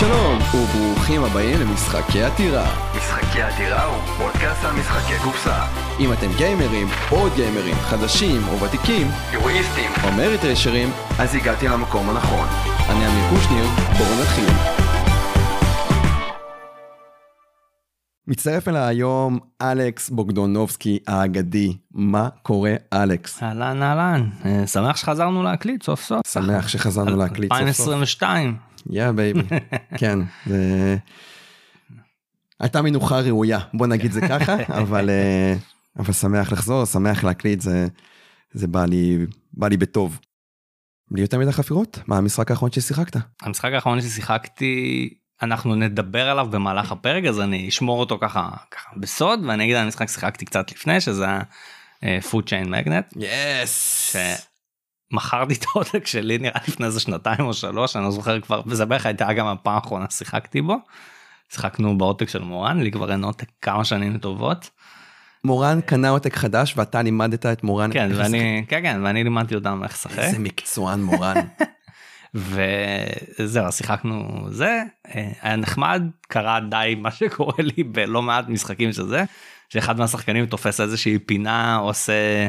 שלום, וברוכים הבאים למשחקי עתירה. משחקי עתירה הוא פודקאסט על משחקי קופסה. אם אתם גיימרים, או גיימרים, חדשים או ותיקים, יורואיסטים, או מריטרשרים, אז הגעתי למקום הנכון. אני אמיר קושניר, בואו נתחיל. מצטרף אליי היום אלכס בוגדונובסקי האגדי. מה קורה אלכס? אהלן אהלן, אה, שמח שחזרנו להקליט סוף סוף. שמח שחזרנו להקליט סוף סוף. 2022. Yeah baby. כן, זה... הייתה מנוחה ראויה, בוא נגיד זה ככה, אבל, אה, אבל שמח לחזור, שמח להקליט, זה, זה בא, לי, בא לי בטוב. בלי יותר מדי חפירות, מה המשחק האחרון ששיחקת? המשחק האחרון ששיחקתי, אנחנו נדבר עליו במהלך הפרק, אז אני אשמור אותו ככה, ככה בסוד, ואני אגיד על המשחק ששיחקתי קצת לפני, שזה היה Food Chain Magnate. Yes! מכרתי את העותק שלי נראה לפני איזה שנתיים או שלוש אני לא זוכר כבר וזה בערך הייתה גם הפעם האחרונה שיחקתי בו. שיחקנו בעותק של מורן לי כבר אין עותק כמה שנים טובות. מורן קנה עותק חדש ואתה לימדת את מורן כן ואני כן כן ואני לימדתי אותם איך לשחק. איזה מקצוען מורן. וזהו שיחקנו זה היה נחמד קרה די מה שקורה לי בלא מעט משחקים שזה שאחד מהשחקנים תופס איזושהי פינה עושה.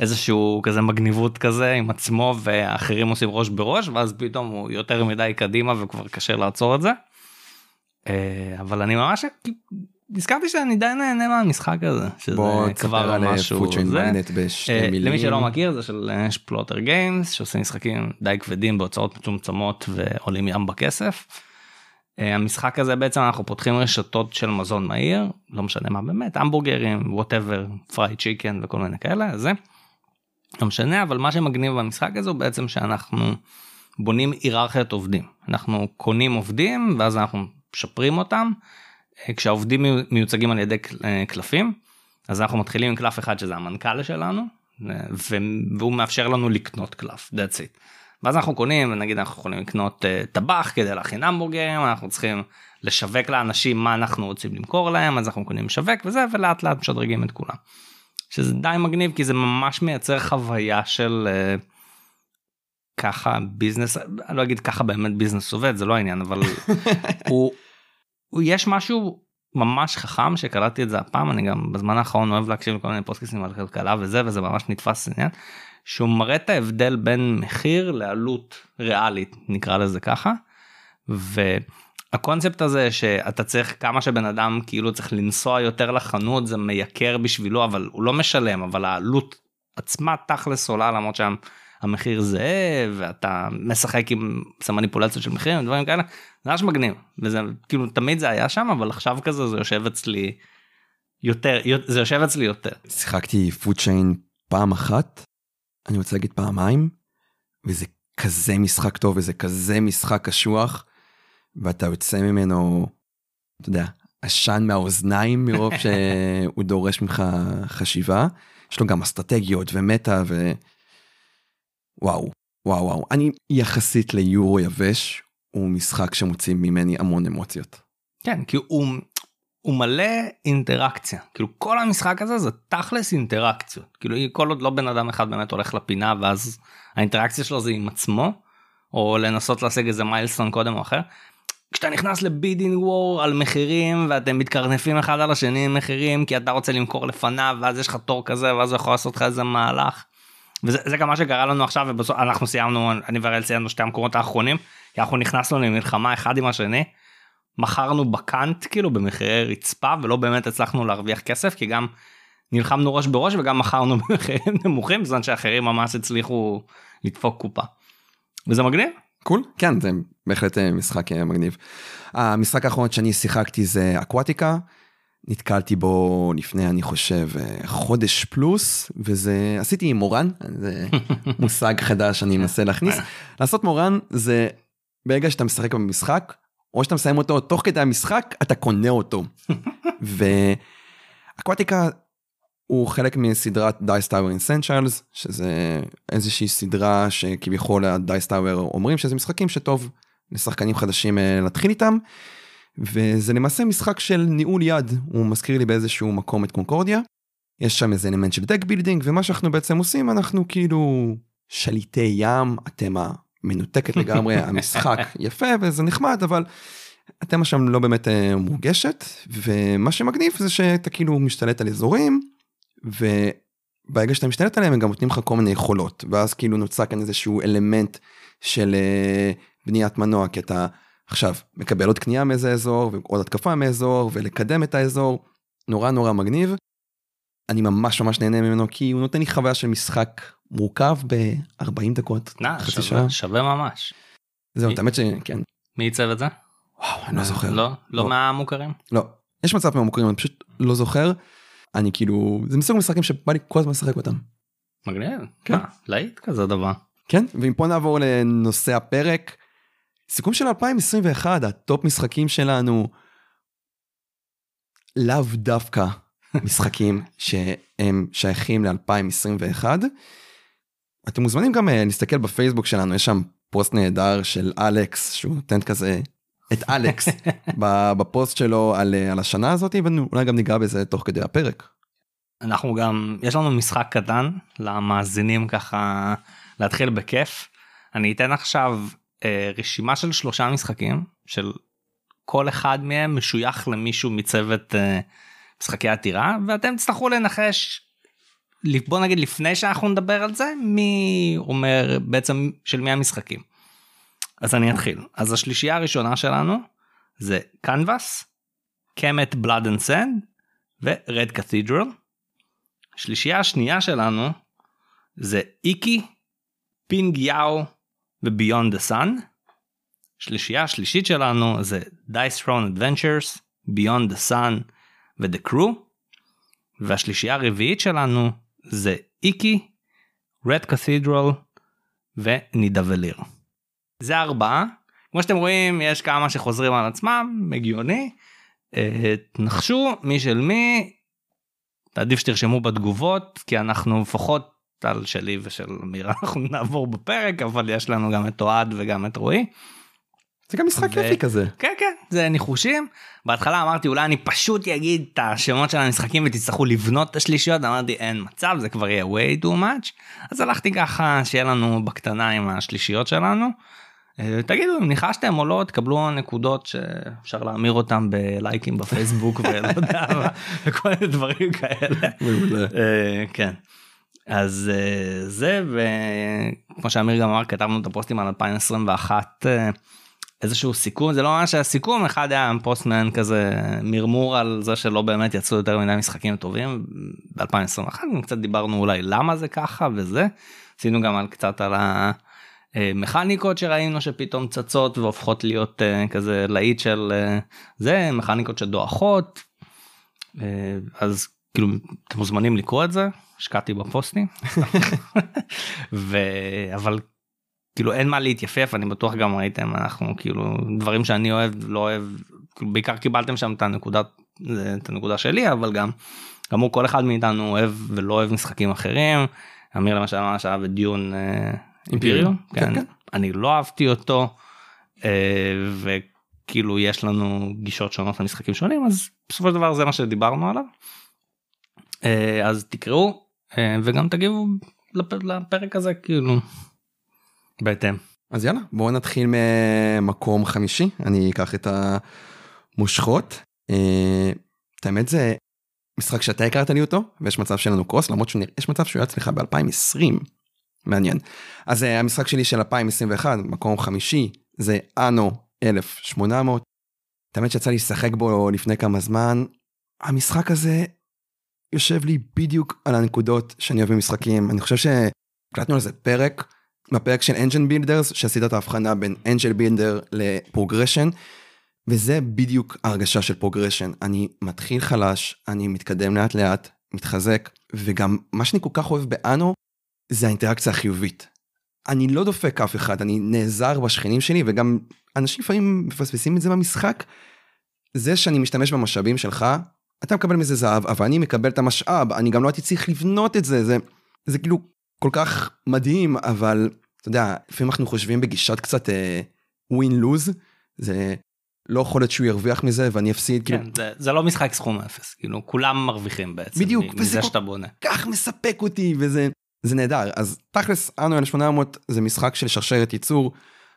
איזשהו כזה מגניבות כזה עם עצמו ואחרים עושים ראש בראש ואז פתאום הוא יותר מדי קדימה וכבר קשה לעצור את זה. אה, אבל אני ממש נזכרתי שאני די נהנה מהמשחק הזה שזה כבר משהו זה. אה, למי שלא מכיר זה של פלוטר גיימס שעושים משחקים די כבדים בהוצאות מצומצמות ועולים ים בכסף. אה, המשחק הזה בעצם אנחנו פותחים רשתות של מזון מהיר לא משנה מה באמת המבורגרים ווטאבר פריי צ'יקן וכל מיני כאלה זה. לא משנה אבל מה שמגניב במשחק הזה הוא בעצם שאנחנו בונים היררכיית עובדים אנחנו קונים עובדים ואז אנחנו משפרים אותם אה, כשהעובדים מיוצגים על ידי אה, קלפים אז אנחנו מתחילים עם קלף אחד שזה המנכ"ל שלנו אה, והוא מאפשר לנו לקנות קלף that's it. ואז אנחנו קונים נגיד אנחנו יכולים לקנות טבח כדי להכין המבורגרים אנחנו צריכים לשווק לאנשים מה אנחנו רוצים למכור להם אז אנחנו קונים משווק וזה ולאט לאט משדרגים את כולם. שזה די מגניב כי זה ממש מייצר חוויה של uh, ככה business אני לא אגיד ככה באמת business עובד זה לא העניין אבל הוא, הוא יש משהו ממש חכם שקלטתי את זה הפעם אני גם בזמן האחרון אוהב להקשיב לכל מיני פודקאסטים על כלכלה וזה וזה ממש נתפס עניין שהוא מראה את ההבדל בין מחיר לעלות ריאלית נקרא לזה ככה. ו... הקונספט הזה שאתה צריך כמה שבן אדם כאילו צריך לנסוע יותר לחנות זה מייקר בשבילו אבל הוא לא משלם אבל העלות עצמה תכלס עולה למרות שהמחיר זהה ואתה משחק עם מניפולציות של מחירים ודברים כאלה זה ממש מגניב וזה כאילו תמיד זה היה שם אבל עכשיו כזה זה יושב אצלי יותר זה יושב אצלי יותר. שיחקתי Food Chain פעם אחת אני רוצה להגיד פעמיים וזה כזה משחק טוב וזה כזה משחק קשוח. ואתה יוצא ממנו, אתה יודע, עשן מהאוזניים מרוב שהוא דורש ממך חשיבה. יש לו גם אסטרטגיות ומטה ו... וואו, וואו, וואו. אני יחסית ליורו יבש, הוא משחק שמוציא ממני המון אמוציות. כן, כי הוא, הוא מלא אינטראקציה. כאילו כל המשחק הזה זה תכלס אינטראקציות. כאילו כל עוד לא בן אדם אחד באמת הולך לפינה ואז האינטראקציה שלו זה עם עצמו, או לנסות להשיג איזה מיילסטון קודם או אחר. כשאתה נכנס לבידינג וור על מחירים ואתם מתקרנפים אחד על השני עם מחירים כי אתה רוצה למכור לפניו ואז יש לך תור כזה ואז הוא יכול לעשות לך איזה מהלך. וזה גם מה שקרה לנו עכשיו ובסוף אנחנו סיימנו אני ואראל סיימנו שתי המקומות האחרונים כי אנחנו נכנסנו למלחמה אחד עם השני. מכרנו בקאנט כאילו במחירי רצפה ולא באמת הצלחנו להרוויח כסף כי גם נלחמנו ראש בראש וגם מכרנו במחירים נמוכים בזמן שאחרים ממש הצליחו לדפוק קופה. וזה מגניב. קול cool. כן זה בהחלט אה, משחק אה, מגניב. המשחק האחרון שאני שיחקתי זה אקוואטיקה. נתקלתי בו לפני אני חושב אה, חודש פלוס וזה עשיתי עם מורן זה מושג חדש אני מנסה להכניס לעשות מורן זה ברגע שאתה משחק במשחק או שאתה מסיים אותו תוך כדי המשחק אתה קונה אותו. ואקוואטיקה הוא חלק מסדרת דייס טאוור אינסנצ'לס שזה איזושהי סדרה שכביכול הדייס טאוור אומרים שזה משחקים שטוב לשחקנים חדשים אה, להתחיל איתם. וזה למעשה משחק של ניהול יד הוא מזכיר לי באיזשהו מקום את קונקורדיה. יש שם איזה אלמנט של deck building ומה שאנחנו בעצם עושים אנחנו כאילו שליטי ים התמה מנותקת לגמרי, המשחק יפה וזה נחמד, אבל התמה שם לא באמת אה, מורגשת, ומה שמגניב זה שאתה כאילו משתלט על אזורים, וברגע שאתה משתלט עליהם הם גם נותנים לך כל מיני יכולות, ואז כאילו נוצר כאן איזשהו אלמנט של אה, בניית מנוע, כי אתה עכשיו מקבל עוד קנייה מאיזה אזור, ועוד התקפה מאזור, ולקדם את האזור, נורא נורא מגניב. אני ממש ממש נהנה ממנו כי הוא נותן לי חוויה של משחק מורכב ב-40 דקות, נא, חצי שעה, שעה. שווה ממש. זהו, את האמת שכן, מי עיצב את זה? וואו, אני לא זוכר. לא? לא לא. מהמוכרים? לא, יש מצב מהמוכרים, אני פשוט לא זוכר. אני כאילו, זה מסוג משחקים שבא לי כל הזמן לשחק אותם. מגניב. כן. מה, להיט כזה דבר. כן, ואם פה נעבור לנושא הפרק, סיכום של 2021, ה top משחקים שלנו, לאו דווקא משחקים שהם שייכים ל-2021. אתם מוזמנים גם אה, להסתכל בפייסבוק שלנו, יש שם פוסט נהדר של אלכס, שהוא נותן כזה את אלכס בפוסט שלו על, על השנה הזאת, ואולי גם ניגע בזה תוך כדי הפרק. אנחנו גם, יש לנו משחק קטן למאזינים ככה להתחיל בכיף. אני אתן עכשיו אה, רשימה של שלושה משחקים של כל אחד מהם משוייך למישהו מצוות אה, משחקי עתירה ואתם תצטרכו לנחש בוא נגיד לפני שאנחנו נדבר על זה מי אומר בעצם של מי המשחקים. אז אני אתחיל אז השלישייה הראשונה שלנו זה Canvas, Kemet Blood and Sand ו Red Cathedral. השלישייה השנייה שלנו זה IKI, Pingyao ו Beyond the Sun. שלישייה השלישית שלנו זה Dice Throne Adventures, Beyond the Sun ו The Crew. והשלישייה הרביעית שלנו זה IKI, Red Cathedral ו Nidavellir. זה ארבעה. כמו שאתם רואים יש כמה שחוזרים על עצמם, הגיוני. אה, תנחשו מי של מי, עדיף שתרשמו בתגובות כי אנחנו לפחות על שלי ושל אמירה אנחנו נעבור בפרק אבל יש לנו גם את אוהד וגם את רועי. זה גם משחק ו- יפי כזה. כן כן זה ניחושים בהתחלה אמרתי אולי אני פשוט אגיד את השמות של המשחקים ותצטרכו לבנות את השלישיות אמרתי אין מצב זה כבר יהיה way too much אז הלכתי ככה שיהיה לנו בקטנה עם השלישיות שלנו. אה, תגידו אם ניחשתם או לא תקבלו נקודות שאפשר להמיר אותם בלייקים בפייסבוק ולא יודע וכל מיני דברים כאלה. אה, כן. אז אה, זה וכמו שאמיר גם אמר כתבנו את הפוסטים על 2021 אה, איזשהו סיכום זה לא ממש היה סיכום אחד היה פוסטמן כזה מרמור על זה שלא באמת יצאו יותר מדי משחקים טובים ב2021 קצת דיברנו אולי למה זה ככה וזה עשינו גם על קצת על המכניקות שראינו שפתאום צצות והופכות להיות אה, כזה להיט של אה, זה מכניקות שדועכות אה, אז כאילו אתם מוזמנים לקרוא את זה השקעתי בפוסטים ו... אבל כאילו אין מה להתייפף אני בטוח גם ראיתם אנחנו כאילו דברים שאני אוהב לא אוהב כאילו, בעיקר קיבלתם שם את הנקודה את הנקודה שלי אבל גם כאמור כל אחד מאיתנו אוהב ולא אוהב משחקים אחרים. אמיר למשל אמר שאהב את אימפיריום כן, כן, כן. אני לא אהבתי אותו אה, וכאילו יש לנו גישות שונות למשחקים שונים אז בסופו של דבר זה מה שדיברנו עליו. אה, אז תקראו אה, וגם תגיבו לפ- לפרק הזה כאילו בהתאם. אז יאללה בואו נתחיל ממקום חמישי אני אקח את המושכות. את האמת זה משחק שאתה הכרת לי אותו ויש מצב שלנו קרוס למרות שיש מצב שהוא היה אצלך ב-2020. מעניין. אז אה, המשחק שלי של 2021 מקום חמישי זה Anno 1800. את האמת שיצא לי לשחק בו לפני כמה זמן. המשחק הזה יושב לי בדיוק על הנקודות שאני אוהב במשחקים אני חושב שהקלטנו על זה פרק בפרק של engine builders שעשית את ההבחנה בין engine builder ל progression וזה בדיוק ההרגשה של progression אני מתחיל חלש אני מתקדם לאט לאט מתחזק וגם מה שאני כל כך אוהב באנו זה האינטראקציה החיובית. אני לא דופק אף אחד אני נעזר בשכנים שלי וגם אנשים לפעמים מפספסים את זה במשחק. זה שאני משתמש במשאבים שלך אתה מקבל מזה זהב אבל אני מקבל את המשאב אני גם לא הייתי צריך לבנות את זה זה זה כאילו כל כך מדהים אבל אתה יודע לפעמים אנחנו חושבים בגישת קצת uh, לוז זה לא יכול להיות שהוא ירוויח מזה ואני אפסיד כאילו כן, זה, זה לא משחק סכום אפס כאילו כולם מרוויחים בעצם בדיוק, מ- וזה כל- שאתה בונה. כך מספק אותי וזה זה נהדר אז תכלס אנו 1800 זה משחק של שרשרת ייצור.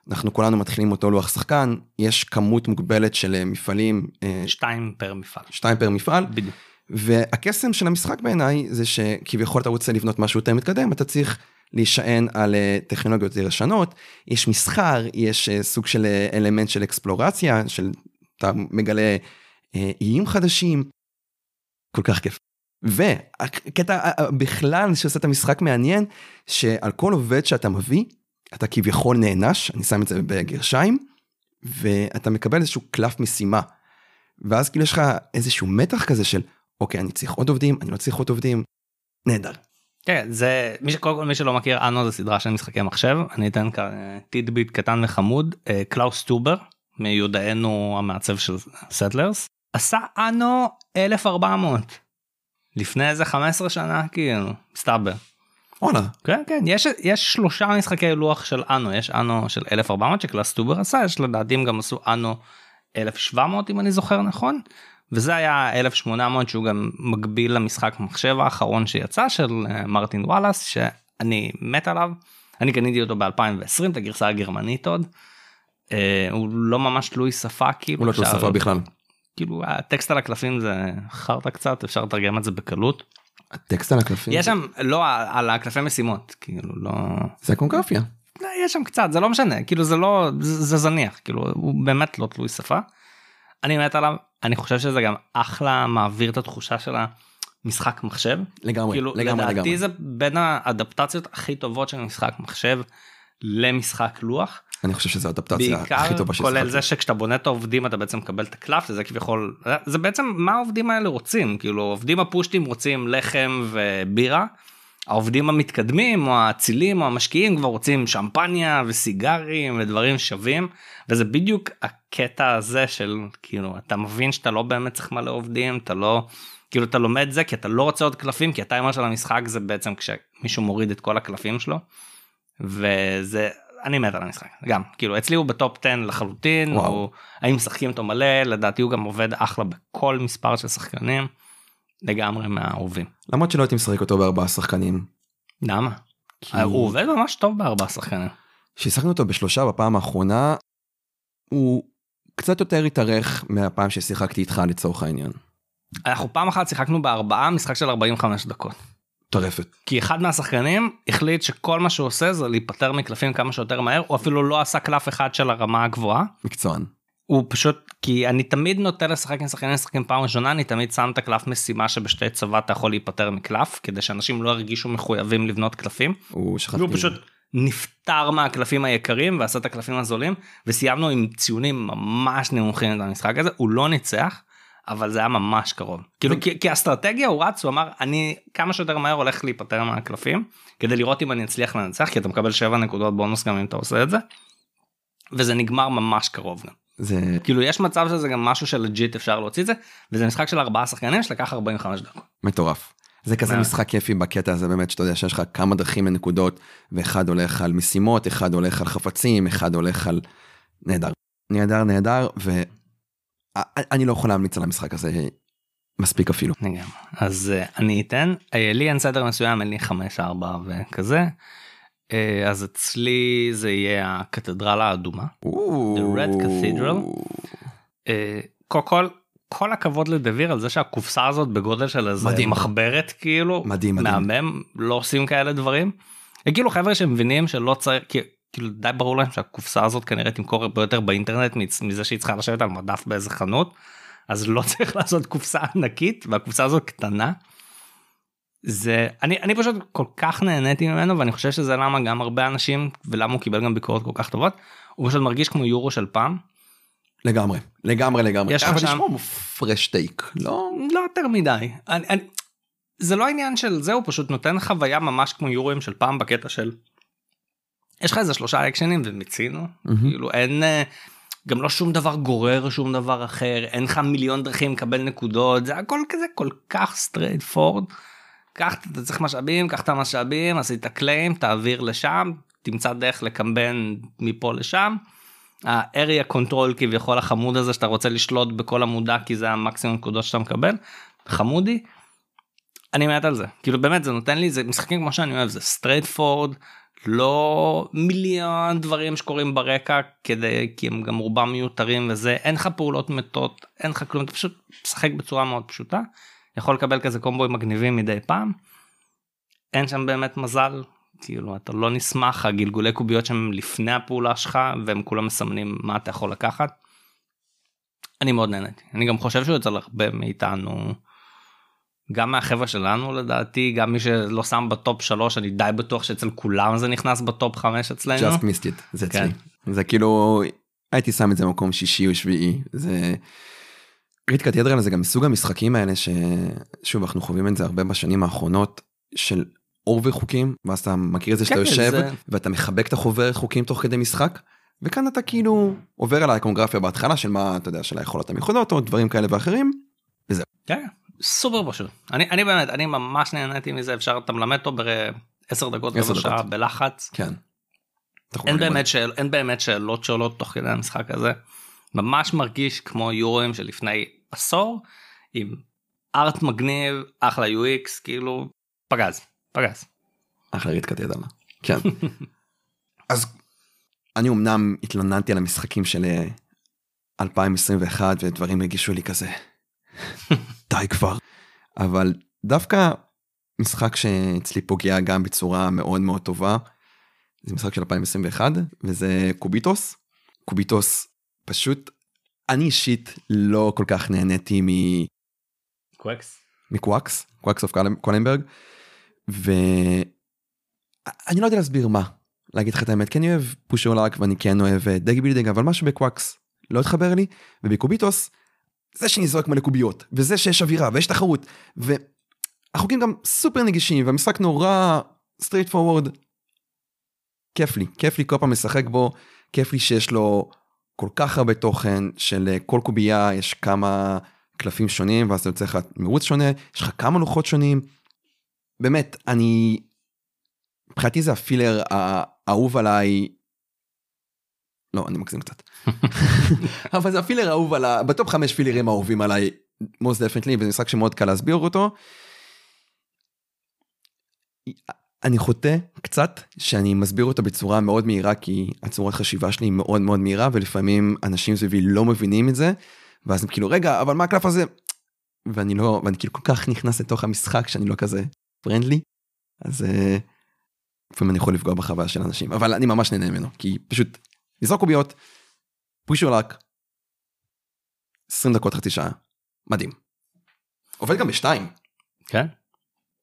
אנחנו כולנו מתחילים אותו לוח שחקן יש כמות מוגבלת של אה, מפעלים אה, שתיים פר מפעל. שתיים פר מפעל בדיוק. והקסם של המשחק בעיניי זה שכביכול אתה רוצה לבנות משהו יותר מתקדם אתה צריך להישען על אה, טכנולוגיות יותר ישנות יש מסחר יש סוג של אלמנט של אקספלורציה של אתה מגלה איים חדשים. כל כך כיף. והקטע אה, אה, בכלל שעושה את המשחק מעניין שעל כל עובד שאתה מביא אתה כביכול נענש אני שם את זה בגרשיים ואתה מקבל איזשהו קלף משימה. ואז כאילו יש לך איזשהו מתח כזה של אוקיי אני צריך עוד עובדים אני לא צריך עוד עובדים. נהדר. כן זה מי שקודם כל מי שלא מכיר אנו זה סדרה של משחקי מחשב אני אתן כאן אה, טידביט קטן וחמוד קלאוס טובר מיודענו המעצב של Settlers עשה Anno 1400 לפני איזה 15 שנה כאילו מסתבר. וואלה כן כן יש יש שלושה משחקי לוח של Anno יש Anno של 1400 שקלאוס טובר עשה יש לדעתי הם גם עשו Anno 1700 אם אני זוכר נכון וזה היה 1800 שהוא גם מקביל למשחק מחשב האחרון שיצא של אה, מרטין וואלאס שאני מת עליו אני קניתי אותו ב2020 את הגרסה הגרמנית עוד. אה, הוא לא ממש תלוי שפה כאילו הוא לא תלוי שפה בכלל. כאילו הטקסט על הקלפים זה חרטא קצת אפשר לתרגם את זה בקלות הטקסט על הקלפים יש שם לא על הקלפי משימות כאילו לא זה קונגרפיה. לא, יש שם קצת זה לא משנה כאילו זה לא זה, זה זניח כאילו הוא באמת לא תלוי שפה. אני מת עליו אני חושב שזה גם אחלה מעביר את התחושה של המשחק מחשב לגמרי כאילו לגמרי לדעתי לגמרי. זה בין האדפטציות הכי טובות של משחק מחשב למשחק לוח אני חושב שזו האדפטציה הכי בעיקר טובה כולל ששיחקתי. זה שכשאתה בונה את העובדים אתה בעצם מקבל את הקלף וזה כביכול זה בעצם מה העובדים האלה רוצים כאילו העובדים הפושטים רוצים לחם ובירה. העובדים המתקדמים או האצילים או המשקיעים כבר רוצים שמפניה וסיגרים ודברים שווים וזה בדיוק הקטע הזה של כאילו אתה מבין שאתה לא באמת צריך מלא עובדים אתה לא כאילו אתה לומד זה כי אתה לא רוצה עוד קלפים כי הטיימר של המשחק זה בעצם כשמישהו מוריד את כל הקלפים שלו. וזה אני מת על המשחק גם כאילו אצלי הוא בטופ 10 לחלוטין וואו. הוא האם משחקים אותו מלא לדעתי הוא גם עובד אחלה בכל מספר של שחקנים לגמרי מהאהובים. למרות שלא הייתי משחק אותו בארבעה שחקנים. למה? כי- הוא עובד ממש טוב בארבעה שחקנים. כששיחקנו אותו בשלושה בפעם האחרונה הוא קצת יותר התארך מהפעם ששיחקתי איתך לצורך העניין. אנחנו פעם אחת שיחקנו בארבעה משחק של 45 דקות. טרפת. כי אחד מהשחקנים החליט שכל מה שהוא עושה זה להיפטר מקלפים כמה שיותר מהר הוא אפילו לא עשה קלף אחד של הרמה הגבוהה. מקצוען. הוא פשוט כי אני תמיד נוטה לשחק עם שחקנים משחקים פעם ראשונה אני תמיד שם את הקלף משימה שבשתי צבא אתה יכול להיפטר מקלף כדי שאנשים לא ירגישו מחויבים לבנות קלפים. הוא שכחתי. הוא פשוט נפטר מהקלפים היקרים ועשה את הקלפים הזולים וסיימנו עם ציונים ממש נמוכים במשחק הזה הוא לא ניצח אבל זה היה ממש קרוב כאילו כי, כי אסטרטגיה הוא רץ הוא אמר אני כמה שיותר מהר הולך להיפטר מהקלפים כדי לראות אם אני אצליח לנצח כי אתה מקבל 7 נקודות בונוס גם אם אתה עושה את זה. וזה נגמר ממש קרוב גם זה כאילו יש מצב שזה גם משהו שלג'יט אפשר להוציא את זה וזה משחק של ארבעה שחקנים שלקח 45 דקות. מטורף. זה כזה מאוד. משחק כיפי בקטע הזה באמת שאתה יודע שיש לך כמה דרכים לנקודות ואחד הולך על משימות אחד הולך על חפצים אחד הולך על נהדר נהדר נהדר ואני לא יכול להמליץ על המשחק הזה מספיק אפילו. לגמרי. אז uh, אני אתן uh, לי אין סדר מסוים אין לי 5 4 וכזה אז אצלי זה יהיה הקתדרלה האדומה The Red Cathedral. קודם כל כל הכבוד לדביר על זה שהקופסה הזאת בגודל של איזה מדהים. מחברת כאילו מדהים, מדהים. מהמם לא עושים כאלה דברים. כאילו חבר'ה שמבינים שלא צריך כאילו די ברור להם שהקופסה הזאת כנראה תמכור הרבה יותר באינטרנט מזה שהיא צריכה לשבת על מדף באיזה חנות אז לא צריך לעשות קופסה ענקית והקופסה הזאת קטנה. זה אני אני פשוט כל כך נהניתי ממנו ואני חושב שזה למה גם הרבה אנשים ולמה הוא קיבל גם ביקורות כל כך טובות הוא פשוט מרגיש כמו יורו של פעם לגמרי לגמרי לגמרי. יש לך שם- fresh take לא לא יותר מדי אני, אני, זה לא עניין של זה הוא פשוט נותן חוויה ממש כמו יורואים של פעם בקטע של יש לך איזה שלושה אקשנים ומיצינו. כאילו אין אה, גם לא שום דבר גורר שום דבר אחר אין לך מיליון דרכים לקבל נקודות זה הכל כזה כל כך straightforward. קח אתה צריך משאבים קח את המשאבים עשית claim תעביר לשם תמצא דרך לקמבן מפה לשם. ה-area control כביכול החמוד הזה שאתה רוצה לשלוט בכל עמודה כי זה המקסימום נקודות שאתה מקבל חמודי. אני מת על זה כאילו באמת זה נותן לי זה משחקים כמו שאני אוהב זה straightforward לא מיליון דברים שקורים ברקע כדי כי הם גם רובם מיותרים וזה אין לך פעולות מתות אין לך כלום אתה פשוט משחק בצורה מאוד פשוטה יכול לקבל כזה קומבוים מגניבים מדי פעם. אין שם באמת מזל כאילו אתה לא נסמך על גלגולי קוביות שהם לפני הפעולה שלך והם כולם מסמנים מה אתה יכול לקחת. אני מאוד נהניתי אני גם חושב שהוא אצל הרבה מאיתנו. גם מהחברה שלנו לדעתי גם מי שלא שם בטופ 3 אני די בטוח שאצל כולם זה נכנס בטופ 5 אצלנו. Just missed it, זה כן. אצלי. זה כאילו, הייתי שם את זה במקום שישי או שביעי. זה... Red Cathedral זה גם מסוג המשחקים האלה ששוב אנחנו חווים את זה הרבה בשנים האחרונות של אור וחוקים ואז אתה מכיר את זה שאתה כן, יושב זה- ואתה מחבק את החוברת חוקים תוך כדי משחק וכאן אתה כאילו עובר על האיקונוגרפיה בהתחלה של מה אתה יודע של היכולות המיוחדות או דברים כאלה ואחרים. כן, סופר פשוט. אני, אני באמת, אני ממש נהניתי מזה, אפשר, אתה מלמד אותו בעשר דקות, רבע שעה. בלחץ. כן. אין. באמת, שאל, אין באמת שאלות שעולות תוך כדי המשחק הזה. ממש מרגיש כמו יורואים שלפני עשור, עם ארט מגניב, אחלה UX, כאילו, פגז, פגז. אחלה ריט קתדרל. כן. אז אני אמנם התלוננתי על המשחקים של אה, 2021 ודברים הגישו לי כזה די כבר אבל דווקא משחק שאצלי פוגע גם בצורה מאוד מאוד טובה זה משחק של 2021 וזה קוביטוס Cubitos פשוט אני אישית לא כל כך נהניתי מ... Quacks. מ Quacks, Quacks of Quedlinburg, ואני לא יודע להסביר מה, להגיד לך את האמת, כי אני אוהב push your luck ואני כן אוהב אה, bag building, אבל משהו ב Quacks לא התחבר לי, וב Cubitos, זה שנזרק מלא קוביות, וזה שיש אווירה ויש תחרות, והחוקים גם סופר נגישים, והמשחק נורא straight forward, כיף לי, כיף לי כל פעם לשחק בו, כיף לי שיש לו כל כך הרבה תוכן, שלכל קובייה יש כמה קלפים שונים ואז אתה יוצא לך מירוץ שונה, יש לך כמה לוחות שונים. באמת, אני... מבחינתי זה הפילר האהוב עליי. לא, אני מגזים קצת. אבל זה הפילר האהוב על ה... בטופ חמש פילרים האהובים עליי, most definitely, וזה משחק שמאוד קל להסביר אותו. אני חוטא קצת שאני מסביר אותו בצורה מאוד מהירה כי הצורת חשיבה שלי היא מאוד מאוד מהירה ולפעמים אנשים סביבי לא מבינים את זה ואז הם כאילו רגע אבל מה הקלף הזה ואני לא ואני כאילו כל כך נכנס לתוך המשחק שאני לא כזה פרנדלי אז אה, לפעמים אני יכול לפגוע בחוויה של אנשים אבל אני ממש נהנה ממנו כי פשוט לזרוק קוביות פרישור לק 20 דקות חצי שעה מדהים. עובד גם בשתיים כן?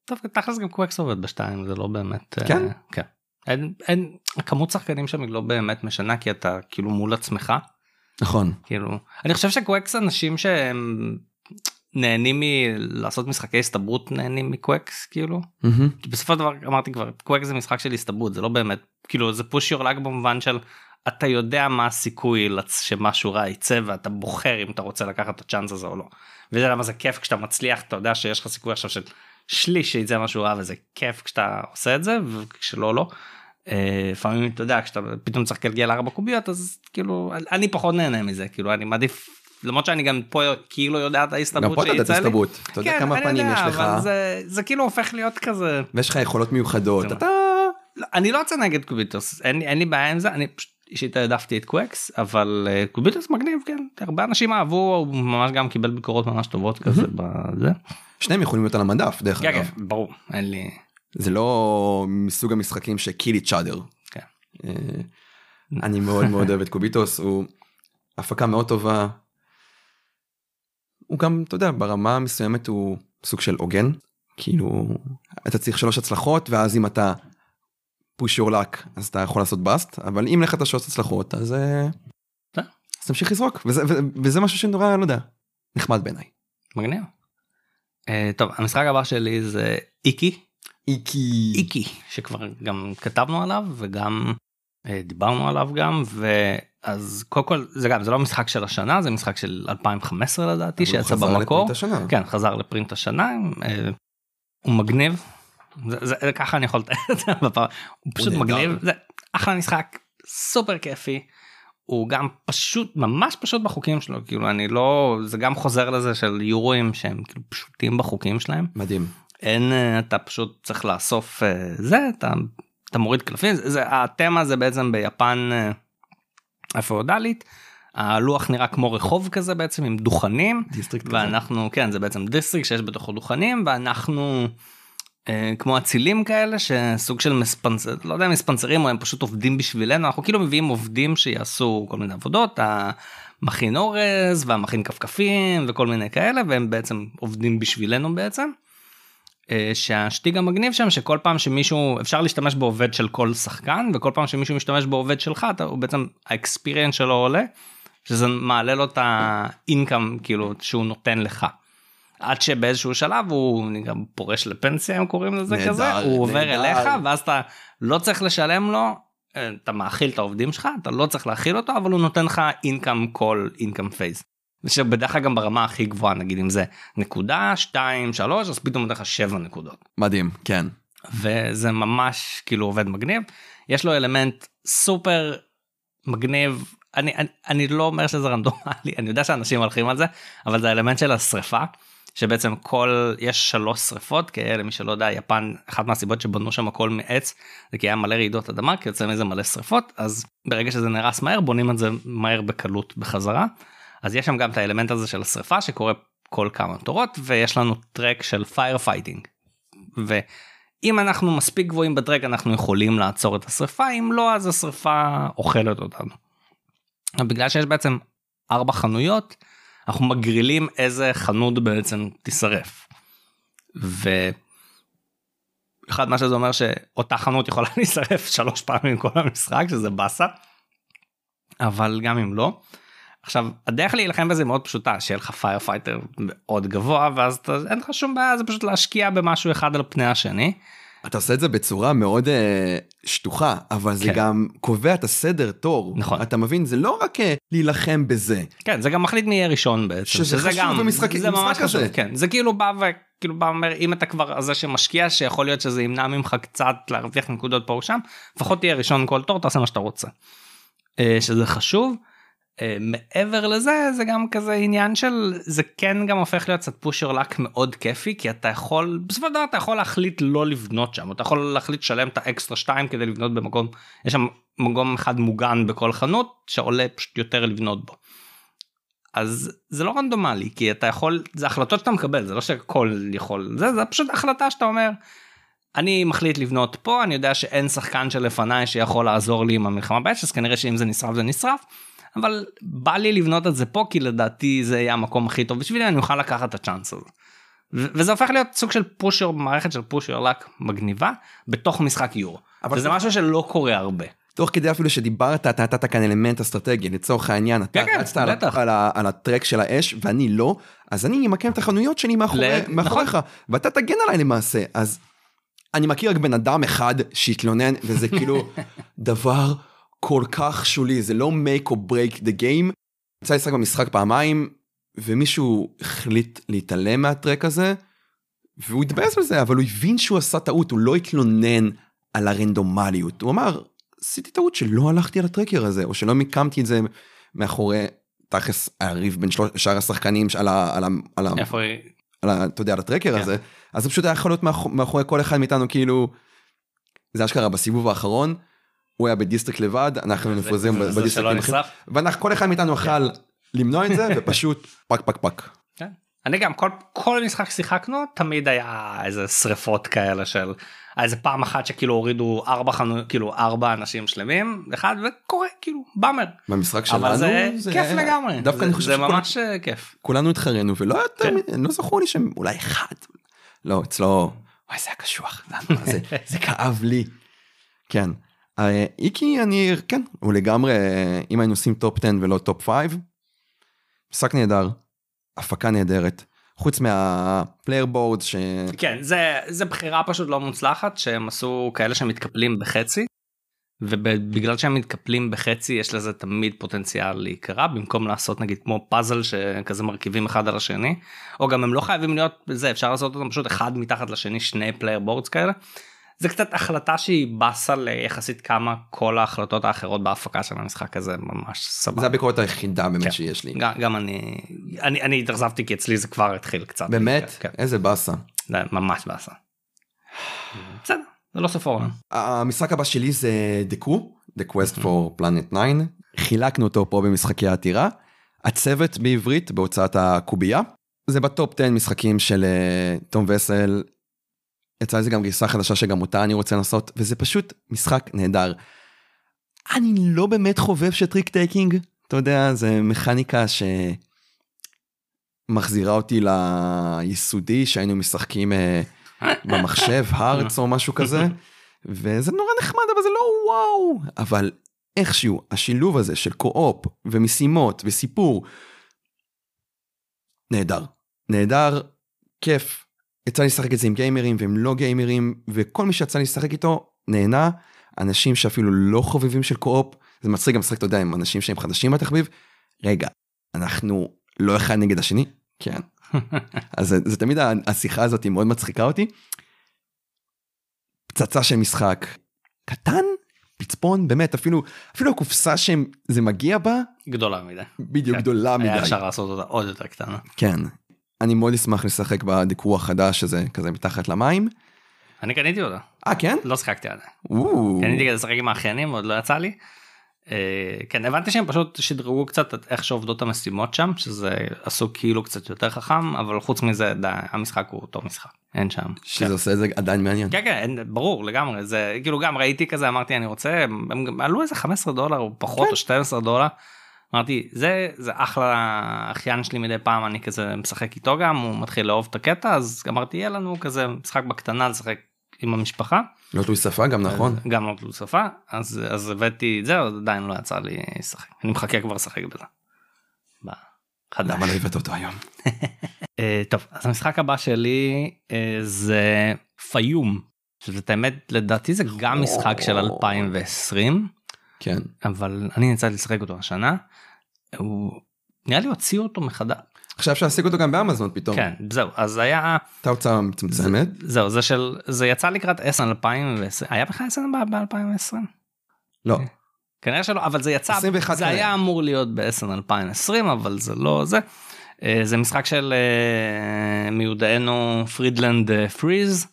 טוב, תכלס גם Quacks עובד בשתיים, זה לא באמת... אה, כן? כן. אין, אין, הכמות שחקנים שם היא לא באמת משנה כי אתה כאילו מול עצמך. נכון כאילו אני חושב ש Quacks אנשים שהם נהנים מלעשות משחקי הסתברות נהנים מ Quacks כאילו. כי בסופו של דבר אמרתי כבר Quacks זה משחק של הסתברות זה לא באמת כאילו זה push your luck במובן של אתה יודע מה הסיכוי שמשהו רע יצא ואתה בוחר אם אתה רוצה לקחת את הצ'אנס הזה או לא. וזה למה זה כיף כשאתה מצליח אתה יודע שיש לך סיכוי עכשיו של שליש שיצא משהו רע וזה כיף כשאתה עושה את זה וכשלא לא. אה, לפעמים אתה יודע כשאתה פתאום צריך לגלגל ארבע קוביות אז כאילו אני פחות נהנה מזה כאילו אני מעדיף למרות שאני גם פה כאילו יודע את גם ההסתברות פה אתה יודע את שיצא לי. ההסתברות אתה יודע כן, כמה פנים יש לך זה, כאילו הופך להיות כזה ויש לך יכולות מיוחדות אתה לא, אני לא יוצא נגד קוביטוס לי- אין לי בעיה עם זה אני פשוט אישית העדפתי את קווקס אבל uh, קוביטוס מגניב כן הרבה אנשים אהבו הוא ממש גם קיבל ביקורות ממש טובות כזה בזה שניהם יכולים להיות על המדף דרך כן, אגב כן, ברור אין לי זה לא מסוג המשחקים שקיל איץ' אדר. כן. אני מאוד מאוד אוהב את קוביטוס הוא הפקה מאוד טובה. הוא גם אתה יודע ברמה מסוימת הוא סוג של הוגן כאילו אתה צריך שלוש הצלחות ואז אם אתה push your luck אז אתה יכול לעשות באסט אבל אם לך את השלוש הצלחות אז אה, כן. אז תמשיך לזרוק וזה, משהו שנורא לא יודע נחמד בעיניי. מגניב. Uh, טוב המשחק הבא שלי זה איקי איקי איקי שכבר גם כתבנו עליו וגם uh, דיברנו עליו גם ואז קודם כל זה גם זה לא משחק של השנה זה משחק של 2015 לדעתי שיצא במקור. כן חזר לפרינט השנה אה, הוא מגניב זה, זה, ככה אני יכול לתאר את זה הוא פשוט. מגניב זה אחלה משחק סופר כיפי הוא גם פשוט ממש פשוט בחוקים שלו כאילו אני לא זה גם חוזר לזה של יורואים שהם כאילו פשוטים בחוקים שלהם מדהים. אין אה, אתה פשוט צריך לאסוף אה, זה אתה אתה מוריד קלפים זה, זה התמה זה בעצם ביפן אה, הפאודלית. הלוח נראה כמו רחוב כזה בעצם עם דוכנים district כזה. ואנחנו כן זה בעצם district שיש בתוכו דוכנים ואנחנו כמו אצילים כאלה שסוג של מספנסר לא יודע אם מספנסרים או הם פשוט עובדים בשבילנו אנחנו כאילו מביאים עובדים שיעשו כל מיני עבודות המכין אורז והמכין כפכפים וכל מיני כאלה והם בעצם עובדים בשבילנו בעצם. אה, שהשטיג המגניב שם שכל פעם שמישהו אפשר להשתמש בעובד של כל שחקן וכל פעם שמישהו משתמש בעובד שלך אתה הוא בעצם האקספיריאנס שלו עולה. שזה מעלה לו את האינקאם כאילו שהוא נותן לך. עד שבאיזשהו שלב הוא גם פורש לפנסיה הם קוראים לזה נהדר, כזה הוא עובר נהדר. אליך ואז אתה לא צריך לשלם לו אה, אתה מאכיל את העובדים שלך אתה לא צריך להאכיל אותו אבל הוא נותן לך אינקאם כל אינקאם פייס. שבדרך כלל גם ברמה הכי גבוהה נגיד אם זה נקודה 2 3 אז פתאום נותן לך 7 נקודות. מדהים, כן. וזה ממש כאילו עובד מגניב יש לו אלמנט סופר מגניב אני, אני, אני לא אומר שזה רנדומלי אני יודע שאנשים הולכים על זה אבל זה האלמנט של השריפה שבעצם כל יש שלוש שריפות כי למי שלא יודע יפן אחת מהסיבות שבנו שם הכל מעץ זה כי היה מלא רעידות אדמה כי יוצא מזה מלא שריפות אז ברגע שזה נהרס מהר בונים את זה מהר בקלות בחזרה אז יש שם גם את האלמנט הזה של השריפה שקורה כל כמה תורות ויש לנו track של fire fighting. ואם אנחנו מספיק גבוהים ב track אנחנו יכולים לעצור את השריפה אם לא אז השריפה אוכלת אותנו. בגלל שיש בעצם ארבע חנויות אנחנו מגרילים איזה חנות בעצם תישרף. ואחד מה שזה אומר שאותה חנות יכולה להישרף שלוש פעמים כל המשחק שזה באסה. אבל גם אם לא. עכשיו הדרך להילחם בזה מאוד פשוטה שיהיה לך fire fighter מאוד גבוה ואז אתה, אין לך שום בעיה זה פשוט להשקיע במשהו אחד על פני השני. אתה עושה את זה בצורה מאוד אה, שטוחה, אבל זה כן. גם קובע את הסדר תור. נכון. אתה מבין? זה לא רק אה, להילחם בזה. כן זה גם מחליט מי יהיה ראשון בעצם שזה חשוב גם במשחק- זה ממש חשוב הזה. כן זה כאילו בא וכאילו בא אומר אם אתה כבר זה שמשקיע שיכול להיות שזה ימנע ממך קצת להרוויח נקודות פה ושם לפחות תהיה ראשון כל תור תעשה מה שאתה רוצה. אה, שזה חשוב. אה, מעבר לזה זה גם כזה עניין של זה כן גם הופך להיות קצת פושר לק מאוד כיפי כי אתה יכול בסופו של דבר אתה יכול להחליט לא לבנות שם אתה יכול להחליט לשלם את האקסטרה 2 כדי לבנות במקום יש שם מקום אחד מוגן בכל חנות שעולה פשוט יותר לבנות בו. אז זה לא רנדומלי כי אתה יכול זה החלטות שאתה מקבל זה לא שהכל יכול זה זה פשוט החלטה שאתה אומר. אני מחליט לבנות פה אני יודע שאין שחקן שלפניי שיכול לעזור לי עם המלחמה באש אז כנראה שאם זה נשרף זה נשרף. אבל בא לי לבנות את זה פה כי לדעתי זה יהיה המקום הכי טוב בשבילי אני אוכל לקחת את הצ'אנס הזה. וזה הופך להיות סוג של פושר מערכת של פושר לק מגניבה בתוך משחק יורו. אבל תוך- משהו שלא קורה הרבה. תוך כדי אפילו שדיברת, אתה נתת כאן אלמנט אסטרטגי, לצורך העניין, אתה כן, כן, רצת על. על, ה- על הטרק של האש ואני לא, אז אני אמקם את החנויות שלי מאחורי, ל- נכון. מאחוריך, ואתה תגן עליי למעשה, אז אני מכיר רק בן אדם אחד שהתלונן, וזה כאילו דבר כל כך שולי, זה לא make or break the game. יצא לשחק במשחק פעמיים, ומישהו החליט להתעלם מהטרק הזה, והוא התבאס על זה, אבל הוא הבין שהוא עשה טעות, הוא לא התלונן על הרנדומליות, הוא אמר, עשיתי טעות שלא הלכתי על ה tracker הזה, או שלא מיקמתי את זה מאחורי, תכלס הריב בין שלוש, שאר השחקנים על ה... על ה, על ה, איפה היא? על ה אתה יודע, על ה tracker כן. הזה, אז זה פשוט היה יכול להיות מאחור- מאחורי כל אחד מאיתנו, כאילו, זה אשכרה בסיבוב האחרון, הוא היה ב district לבד, אנחנו היינו מפוזרים זה- זה ב district של האחרים. ואנחנו, כל אחד מאיתנו יכל למנוע את זה, ופשוט פק פק פק. כן. אני גם כל כל משחק שיחקנו תמיד היה איזה שריפות כאלה של איזה פעם אחת שכאילו הורידו ארבע חנויות כאילו ארבע אנשים שלמים אחד וקורה כאילו באמר במשחק שלנו, אבל זה כיף לגמרי דווקא זה- אני חושב זה ממש אה, כיף כולנו התחרנו ולא יותר, כן. לא זכור לי שהם אולי אחד. לא, אצלו, וואי זה היה קשוח, זה כאב לי. כן. אה, איקי אני, כן, הוא לגמרי, אה, אם היינו עושים טופ 10 ולא טופ 5, משחק נהדר, הפקה נהדרת. חוץ מה player board ש... כן זה זה בחירה פשוט לא מוצלחת שהם עשו כאלה שמתקפלים בחצי. ובגלל שהם מתקפלים בחצי יש לזה תמיד פוטנציאל להיקרע במקום לעשות נגיד כמו פאזל שכזה מרכיבים אחד על השני או גם הם לא חייבים להיות זה אפשר לעשות אותם פשוט אחד מתחת לשני שני player boards כאלה. זה קצת החלטה שהיא באסה ליחסית כמה כל ההחלטות האחרות בהפקה של המשחק הזה ממש סבבה. זה הביקורת היחידה באמת כן. שיש לי. גם, גם אני אני אני התאכזבתי כי אצלי זה כבר התחיל קצת. באמת? כן. איזה באסה. זה ממש באסה. בסדר, זה לא סוף העולם. המשחק הבא שלי זה The Crew, The Quest for Planet 9. חילקנו אותו פה במשחקי העתירה. הצוות בעברית בהוצאת הקובייה. זה בטופ 10 משחקים של אה, תום וסל. יצא לזה גם גרסה חדשה שגם אותה אני רוצה לנסות, וזה פשוט משחק נהדר. אני לא באמת חובב של trick taking, אתה יודע, זה מכניקה שמחזירה אותי ליסודי שהיינו משחקים אה, במחשב, Hearts או משהו כזה, וזה נורא נחמד, אבל זה לא וואו. אבל איכשהו, השילוב הזה של co-op ומשימות וסיפור, נהדר. נהדר, כיף. יצא לי לשחק את זה עם גיימרים והם לא גיימרים, וכל מי שיצא לי לשחק איתו נהנה. אנשים שאפילו לא חובבים של קו-אופ, זה מצחיק גם לשחק, אתה יודע, עם אנשים שהם חדשים בתחביב. רגע, אנחנו לא אחד נגד השני? כן. אז זה, זה תמיד השיחה הזאת היא מאוד מצחיקה אותי. פצצה של משחק קטן, פצפון, באמת, אפילו, אפילו הקופסה שזה מגיע בה, גדולה מדי. בדיוק כן. גדולה מדי. היה אפשר לעשות אותה עוד יותר קטנה. כן. אני מאוד אשמח לשחק בדיקור החדש שזה כזה מתחת למים. אני קניתי אותה, אה כן? לא שיחקתי עליה. או, קניתי כדי לשחק עם האחיינים, עוד לא יצא לי. אה, כן, הבנתי שהם פשוט שדרגו קצת את איך שעובדות המשימות שם, שזה עשו כאילו קצת יותר חכם, אבל חוץ מזה, די, המשחק הוא אותו משחק, אין שם. שזה עושה את זה עדיין מעניין. כן כן ברור לגמרי זה כאילו גם ראיתי כזה אמרתי אני רוצה הם עלו איזה 15 דולר או פחות כן. או 12 דולר. אמרתי זה זה אחלה אחיין שלי מדי פעם אני כזה משחק איתו גם הוא מתחיל לאהוב את הקטע אז אמרתי יהיה לנו כזה משחק בקטנה לשחק עם המשפחה לא תלוי שפה גם נכון. גם לא תלוי שפה אז אז הבאתי את זה עדיין לא יצא לי לשחק אני מחכה כבר לשחק בזה. למה לא הבאת אותו היום? אה, טוב אז המשחק הבא שלי אה, זה פיום שזה את האמת לדעתי זה גם משחק של 2020 כן. אבל אני יצא לשחק אותו השנה. הוא נראה לי הוציאו אותו מחדש. עכשיו אפשר להשיג אותו גם באמזון פתאום. כן זהו אז היה הייתה הוצאה מצומצמת. זהו זה של זה יצא לקראת אסן 2020 היה בכלל אסן ב-2020 לא. כנראה שלא אבל זה יצא 21 זה. היה אמור להיות באסן 2020 אבל זה לא זה. אה, זה משחק של אה, מיודענו פרידלנד אה, פריז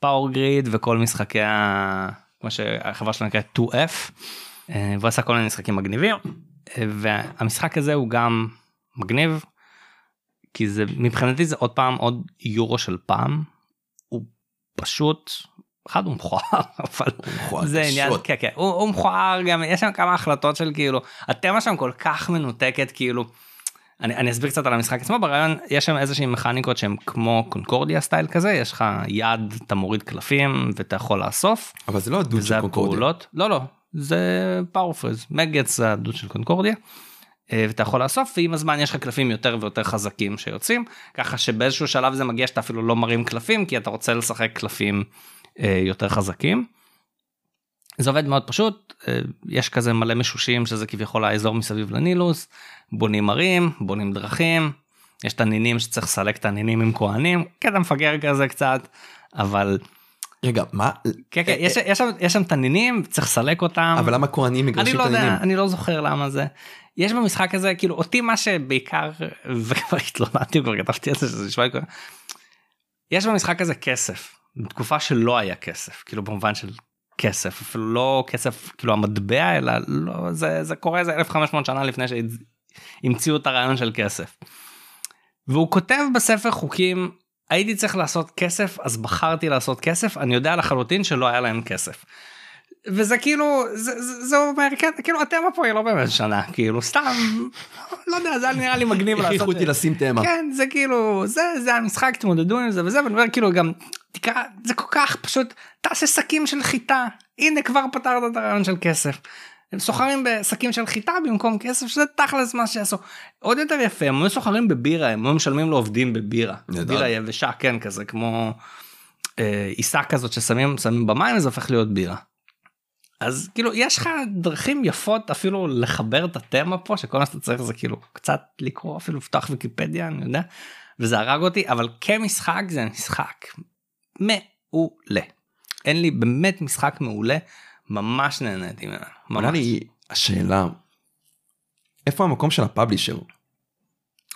פאור גריד וכל משחקי ה... כמו שהחברה שלו נקראת 2F אה, והוא עשה כל מיני משחקים מגניבים והמשחק הזה הוא גם מגניב כי זה מבחינתי זה עוד פעם עוד יורו של פעם הוא פשוט אחד הוא מכוער אבל מכוער זה קשות. עניין כן כן הוא, הוא מכוער גם יש שם כמה החלטות של כאילו התמה שם כל כך מנותקת כאילו. אני, אני אסביר קצת על המשחק עצמו ברעיון יש שם איזה שהם מכניקות שהם כמו קונקורדיה סטייל כזה יש לך יד אתה מוריד קלפים ואתה יכול לאסוף אבל זה לא הדוד של קונקורדיה. הפעולות לא לא זה פאורפריז מגץ זה הדוד של קונקורדיה. אה, ואתה יכול לאסוף ועם הזמן יש לך קלפים יותר ויותר חזקים שיוצאים ככה שבאיזשהו שלב זה מגיע שאתה אפילו לא מרים קלפים כי אתה רוצה לשחק קלפים אה, יותר חזקים. זה עובד מאוד פשוט אה, יש כזה מלא משושים שזה כביכול האזור מסביב לנילוס בונים ערים בונים דרכים יש את הנינים שצריך לסלק את הנינים עם כהנים קטע מפגר כזה קצת אבל רגע מה? כן כן יש, יש, שם, יש שם תנינים צריך לסלק אותם אבל למה כהנים אני מגרשים לא את העניינים? יודע אני לא זוכר למה זה יש במשחק הזה כאילו אותי מה שבעיקר וכבר התלוננתי כבר כתבתי על זה שזה נשמע לי יש במשחק הזה כסף בתקופה שלא היה כסף כאילו במובן של כסף אפילו לא כסף כאילו המטבע אלא לא זה זה קורה איזה 1500 שנה לפני שהמציאו את הרעיון של כסף. והוא כותב בספר חוקים הייתי צריך לעשות כסף אז בחרתי לעשות כסף אני יודע לחלוטין שלא היה להם כסף. וזה כאילו זה, זה, זה אומר כן כאילו התמה פה היא לא באמת שנה כאילו סתם לא יודע זה נראה לי מגניב לעשות הכריחו אותי לשים תמה. כן זה כאילו זה זה המשחק תתמודדו עם זה וזה ואני אומר כאילו גם תקרא זה כל כך פשוט תעשה שקים של חיטה הנה כבר פתרת את הרעיון של כסף. הם סוחרים בשקים של חיטה במקום כסף שזה תכלס מה שעשו עוד יותר יפה הם היו סוחרים בבירה הם היו משלמים לעובדים בבירה נהדר. בירה יבשה כן כזה כמו אה, עיסה כזאת ששמים שמים במים וזה הופך להיות בירה. אז כאילו יש לך דרכים יפות אפילו לחבר את התמה פה שכל מה שאתה צריך זה כאילו קצת לקרוא אפילו לפתוח ויקיפדיה אני יודע וזה הרג אותי אבל כמשחק זה משחק מעולה. אין לי באמת משחק מעולה ממש נהניתי ממנו. נראה ממש. לי השאלה איפה המקום של הפאבלישר?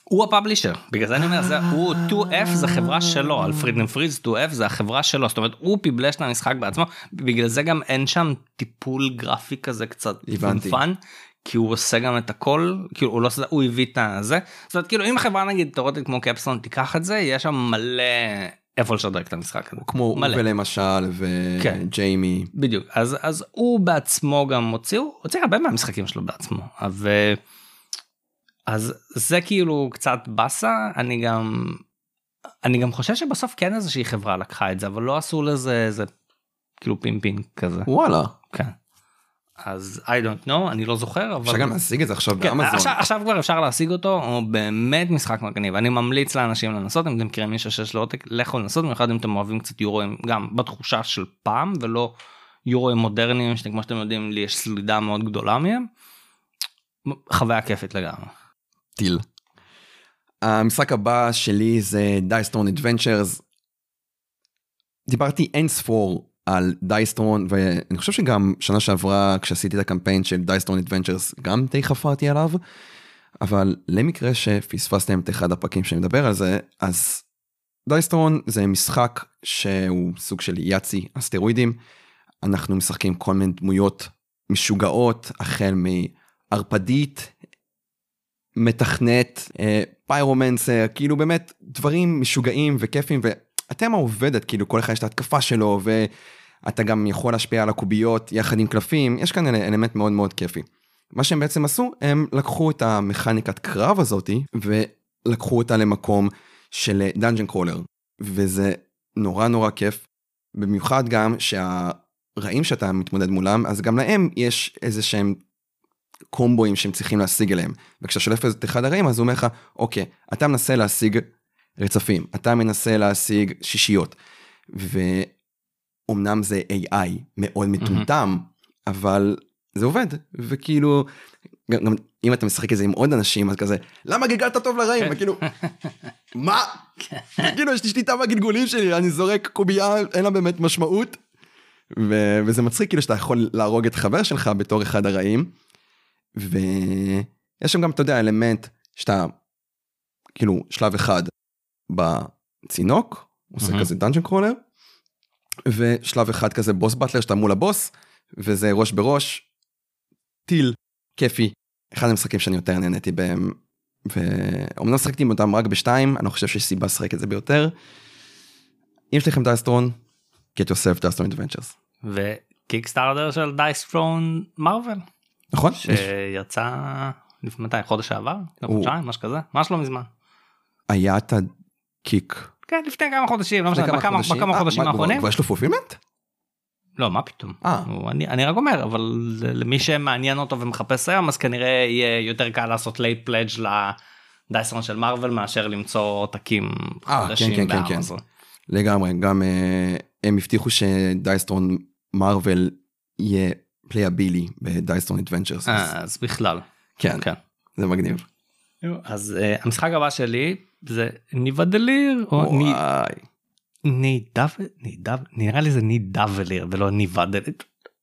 הוא הפאבלישר בגלל זה אני אומר זה הוא 2F זה חברה שלו על פרידן פריז 2F זה החברה שלו זאת אומרת הוא פיבלש את המשחק בעצמו בגלל זה גם אין שם טיפול גרפי כזה קצת. פאן כי הוא עושה גם את הכל כאילו הוא לא עושה הוא הביא את הזה זאת אומרת כאילו אם חברה נגיד תאורטית כמו קפסטון תיקח את זה יש שם מלא איפה לשדרג את המשחק הזה כמו מלא. ולמשל כן. וג'יימי. בדיוק אז אז הוא בעצמו גם הוציא הוא הוציא הרבה מהמשחקים שלו בעצמו אה, אז זה כאילו קצת באסה אני גם אני גם חושב שבסוף כן איזושהי חברה לקחה את זה אבל לא עשו לזה איזה כאילו pimping כזה וואלה. כן. אז I don't know אני לא זוכר אבל אפשר גם להשיג את זה עכשיו כן, באמזון. עכשיו, עכשיו כבר אפשר להשיג אותו הוא באמת משחק מגניב אני ממליץ לאנשים לנסות אם אתם מכירים מישהו שיש לו עותק לכו לנסות במיוחד אם אתם אוהבים קצת יורו-אים גם בתחושה של פעם ולא יורו-אים מודרניים שכמו שאתם יודעים לי יש סלידה מאוד גדולה מהם. חוויה כיפית לגמרי. טייל. המשחק הבא שלי זה Dice Throne Adventures. דיברתי אין ספור על Dice Throne ואני חושב שגם שנה שעברה כשעשיתי את הקמפיין של Dice Throne Adventures גם די חפרתי עליו. אבל למקרה שפספסתם את אחד הפרקים שאני מדבר על זה אז Dice Throne זה משחק שהוא סוג של יאצי על סטרואידים. אנחנו משחקים כל מיני דמויות משוגעות החל מערפדית מתכננת, אה, pyromancer, כאילו באמת דברים משוגעים וכיפים ואתם העובדת, כאילו כל אחד יש את ההתקפה שלו ואתה גם יכול להשפיע על הקוביות יחד עם קלפים, יש כאן אל- אלמנט מאוד מאוד כיפי. מה שהם בעצם עשו, הם לקחו את המכניקת קרב הזאתי ולקחו אותה למקום של dungeon crawler, וזה נורא נורא כיף, במיוחד גם שהרעים שאתה מתמודד מולם, אז גם להם יש איזה שהם קומבואים שהם צריכים להשיג אליהם. וכשאתה שולף את אחד הרעים אז הוא אומר לך, אוקיי, אתה מנסה להשיג רצפים, אתה מנסה להשיג שישיות. ואומנם זה AI מאוד מטומטם, אבל זה עובד, וכאילו, גם, גם אם אתה משחק את זה עם עוד אנשים אז כזה, למה גלגלת טוב לרעים? וכאילו, מה? כאילו יש לי שליטה בגלגולים שלי, אני זורק קובייה, אין לה באמת משמעות. ו- וזה מצחיק כאילו שאתה יכול להרוג את חבר שלך בתור אחד הרעים. ויש שם גם אתה יודע אלמנט שאתה כאילו שלב אחד בצינוק עושה מהמם. כזה dungeon crawler ושלב אחד כזה boss battler שאתה מול הבוס וזה ראש בראש טיל כיפי אחד המשחקים שאני יותר נהניתי בהם ואומנם שחקתי אותם רק בשתיים אני לא חושב שיש סיבה לשחק את זה ביותר. אם יש לכם Dice Throne get yourself Dice Throne Adventures וקיקסטארטר של Dice Throne Marvel נכון? שיצא לפני מתי חודש שעבר הוא- חודשיים משהו כזה ממש לא מזמן. היה את הקיק כן לפני כמה חודשים לא משנה בכמה אה, חודשים מה, האחרונים. כבר יש לו fulfillment? לא מה פתאום אה. אני אני רק אומר אבל למי שמעניין אותו ומחפש היום אז כנראה יהיה יותר קל לעשות late pledge ל Dice Throne של Marvel מאשר למצוא עותקים אה, חדשים כן, כן, כן, באמזון. לגמרי, גם אה, הם הבטיחו ש Dice Throne Marvel יהיה playable ב Dice Throne Adventures. אה, אז בכלל. כן, כן. זה מגניב. אז אה, המשחק הבא שלי זה Nidavellir או וואי. נידב נידב נראה לי זה נידבליר ולא ניבדליר.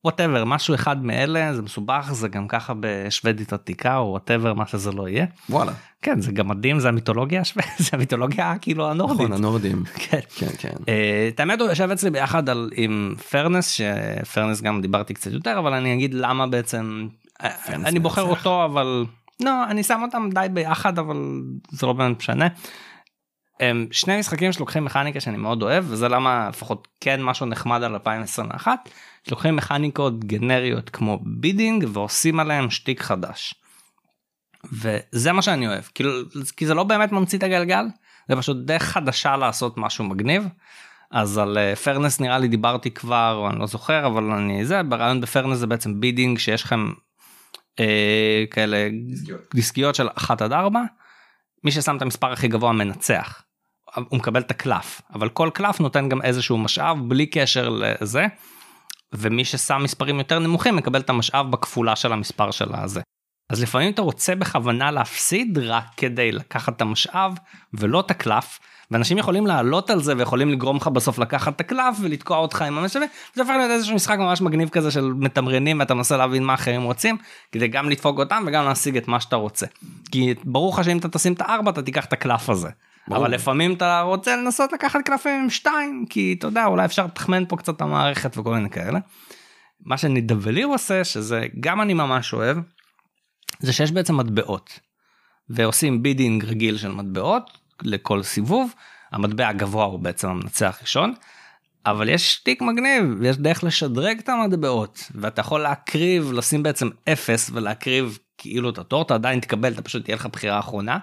ווטאבר משהו אחד מאלה זה מסובך זה גם ככה בשוודית עתיקה או ווטאבר מה שזה לא יהיה. וואלה. כן זה גמדים זה המיתולוגיה השוודית זה המיתולוגיה כאילו הנורדית. נכון, הנורדים. כן. כן, כן. אה, את האמת הוא יושב אצלי ביחד על עם פרנס שפרנס גם דיברתי קצת יותר אבל אני אגיד למה בעצם אה, אני בוחר. אותו אבל לא אני שם אותם די ביחד אבל זה לא באמת משנה. הם שני משחקים שלוקחים מכניקה שאני מאוד אוהב וזה למה לפחות כן משהו נחמד על 2021 שלוקחים מכניקות גנריות כמו בידינג ועושים עליהם שטיק חדש. וזה מה שאני אוהב כאילו כי זה לא באמת ממציא את הגלגל זה פשוט דרך חדשה לעשות משהו מגניב. אז על פרנס נראה לי דיברתי כבר אני לא זוכר אבל אני זה ברעיון בפרנס זה בעצם בידינג שיש לכם אה, כאלה דיסקיות של 1 עד 4 מי ששם את המספר הכי גבוה מנצח. הוא מקבל את הקלף אבל כל קלף נותן גם איזשהו משאב בלי קשר לזה. ומי ששם מספרים יותר נמוכים מקבל את המשאב בכפולה של המספר של הזה. אז לפעמים אתה רוצה בכוונה להפסיד רק כדי לקחת את המשאב ולא את הקלף. ואנשים יכולים לעלות על זה ויכולים לגרום לך בסוף לקחת את הקלף ולתקוע אותך עם המשאבים. זה הופך להיות איזשהו משחק ממש מגניב כזה של מתמרנים ואתה מנסה להבין מה אחרים רוצים כדי גם לדפוק אותם וגם להשיג את מה שאתה רוצה. כי ברור לך שאם אתה תשים את הארבע אתה תיקח את הקלף הזה. ברור. אבל לפעמים אתה רוצה לנסות לקחת קלפים עם שתיים כי אתה יודע אולי אפשר לתחמן פה קצת את המערכת וכל מיני כאלה. מה ש Nidavellir עושה שזה גם אני ממש אוהב. זה שיש בעצם מטבעות. ועושים bidding רגיל של מטבעות לכל סיבוב המטבע הגבוה הוא בעצם המנצח ראשון. אבל יש שטיק מגניב יש דרך לשדרג את המטבעות ואתה יכול להקריב לשים בעצם אפס ולהקריב כאילו את התור אתה עדיין תקבל אתה פשוט תהיה לך בחירה אחרונה.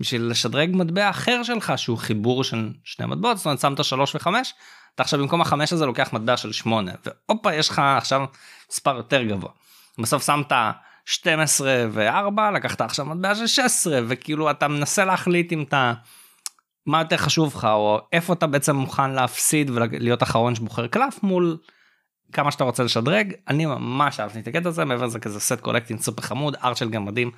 בשביל לשדרג מטבע אחר שלך שהוא חיבור של שני מטבעות זאת אומרת שמת שלוש וחמש אתה עכשיו במקום החמש הזה לוקח מטבע של שמונה והופה יש לך עכשיו מספר יותר גבוה. בסוף שמת 12 ו4 לקחת עכשיו מטבע של 16 וכאילו אתה מנסה להחליט אם אתה מה יותר חשוב לך או איפה אתה בעצם מוכן להפסיד ולהיות אחרון שבוחר קלף מול כמה שאתה רוצה לשדרג אני ממש אהבתי את הקטע הזה מעבר לזה כזה set collecting סופר חמוד ארט של גמדים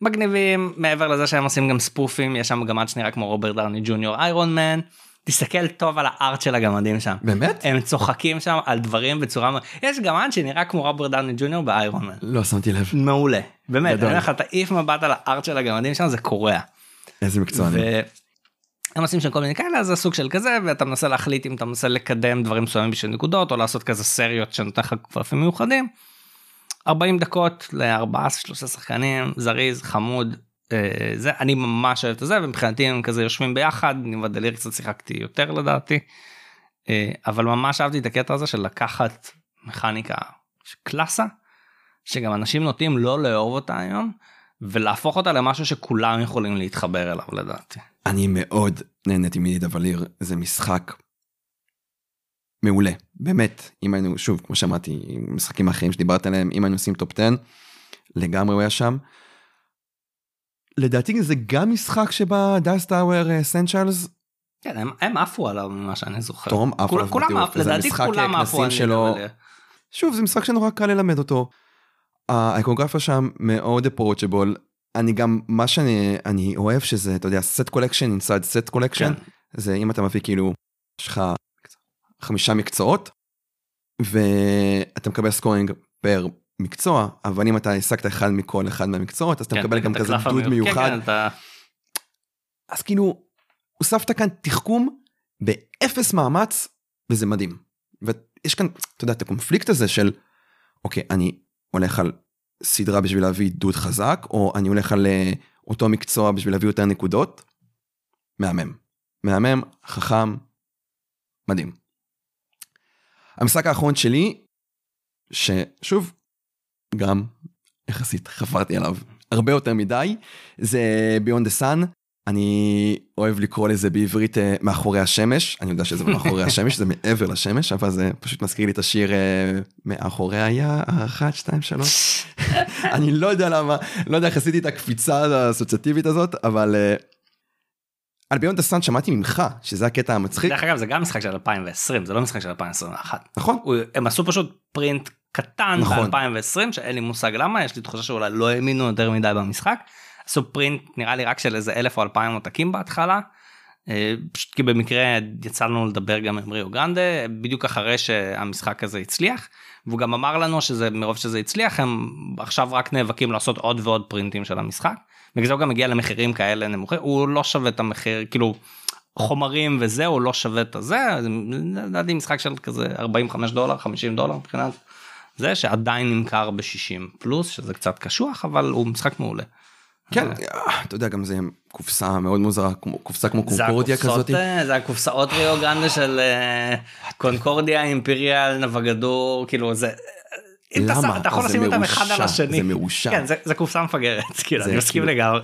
מגניבים מעבר לזה שהם עושים גם ספופים יש שם גמד שנראה כמו רוברט דרני ג'וניור איירון מן. תסתכל טוב על הארט של הגמדים שם באמת? הם צוחקים שם על דברים בצורה יש גמד שנראה כמו רוברט דרני ג'וניור באיירון מן. לא שמתי לב. מעולה באמת. אני אומר לך תעיף מבט על הארט של הגמדים שם זה קורע. איזה מקצוענים. הם עושים שם כל מיני כאלה זה סוג של כזה ואתה מנסה להחליט אם אתה מנסה לקדם דברים מסוימים בשביל נקודות או לעשות כזה סריות שנותן לך קלפים מיוחדים. 40 דקות לארבעה שלושה שחקנים זריז חמוד זה אני ממש אוהב את זה ומבחינתי הם כזה יושבים ביחד אני ודליר קצת שיחקתי יותר לדעתי. אה, אבל ממש אהבתי את הקטע הזה של לקחת מכניקה קלאסה שגם אנשים נוטים לא לאהוב אותה היום ולהפוך אותה למשהו שכולם יכולים להתחבר אליו לדעתי. אני מאוד נהניתי מנידבליר זה משחק מעולה באמת אם היינו שוב כמו שאמרתי משחקים אחרים שדיברת עליהם אם היינו עושים טופ 10 לגמרי הוא היה שם. לדעתי זה גם משחק שבה Dice Tower Essentials כן, הם, הם עפו עליו ממה שאני זוכר. Tom כול- עליו כולם עפו, לדעתי כולם עפו שלו. Nidavellir. שוב זה משחק שנורא קל ללמד אותו. האיקונוגרפיה שם מאוד approachable אני גם מה שאני אני אוהב שזה אתה יודע set collection inside set collection כן. זה אם אתה מביא כאילו יש לך חמישה מקצועות ואתה מקבל scoring פר מקצוע אבל אם אתה השגת אחד מכל אחד מהמקצועות אז אתה כן, מקבל גם כזה המיוחד. מיוחד כן, כן. אז כאילו הוספת כאן תחכום באפס מאמץ וזה מדהים. ויש כאן אתה יודע את הקונפליקט הזה של אוקיי אני הולך על סדרה בשביל להביא דוד חזק או אני הולך על אה, אותו מקצוע בשביל להביא יותר נקודות. מהמם. מהמם חכם מדהים. המשחק האחרון שלי ששוב גם יחסית חפרתי עליו הרבה יותר מדי. זה ביונד דה סאן אני אוהב לקרוא לזה בעברית אה, מאחורי השמש אני יודע שזה לא מאחורי השמש זה מעבר לשמש אבל זה פשוט מזכיר לי את השיר אה, מאחורי היה אחת שתיים שלוש. אני לא יודע למה לא יודע איך עשיתי את הקפיצה האסוציאטיבית הזאת אבל אה, על Beyond the Sun שמעתי ממך שזה הקטע המצחיק. דרך אגב זה גם משחק של 2020 זה לא משחק של 2021. נכון. הוא- הם עשו פשוט print קטן נכון. ב-2020 שאין לי מושג למה יש לי תחושה שאולי לא האמינו יותר מדי במשחק. עשו print נראה לי רק של איזה אלף או אלפיים עותקים בהתחלה. אה, פשוט כי במקרה יצא לנו לדבר גם עם Rio Grande בדיוק אחרי שהמשחק הזה הצליח והוא גם אמר לנו שזה מרוב שזה הצליח הם עכשיו רק נאבקים לעשות עוד ועוד פרינטים של המשחק. בגלל זה הוא גם מגיע למחירים כאלה נמוכים הוא לא שווה את המחיר כאילו חומרים וזה הוא לא שווה את הזה זה לדעתי משחק של כזה 45 דולר 50 דולר מבחינת זה שעדיין נמכר ב-60 פלוס שזה קצת קשוח אבל הוא משחק מעולה. כן אתה יודע גם זה קופסה מאוד מוזרה קופסה כמו קונקורדיה כזאת אה, זה הקופסאות ריו גרנדה של אה, קונקורדיה אימפריאל נבגדור כאילו זה. למה? אתה יכול לשים אותם אחד על השני. זה מרושע. כן, זה- קופסה מפגרת כאילו אני מסכים כאילו- לגמרי.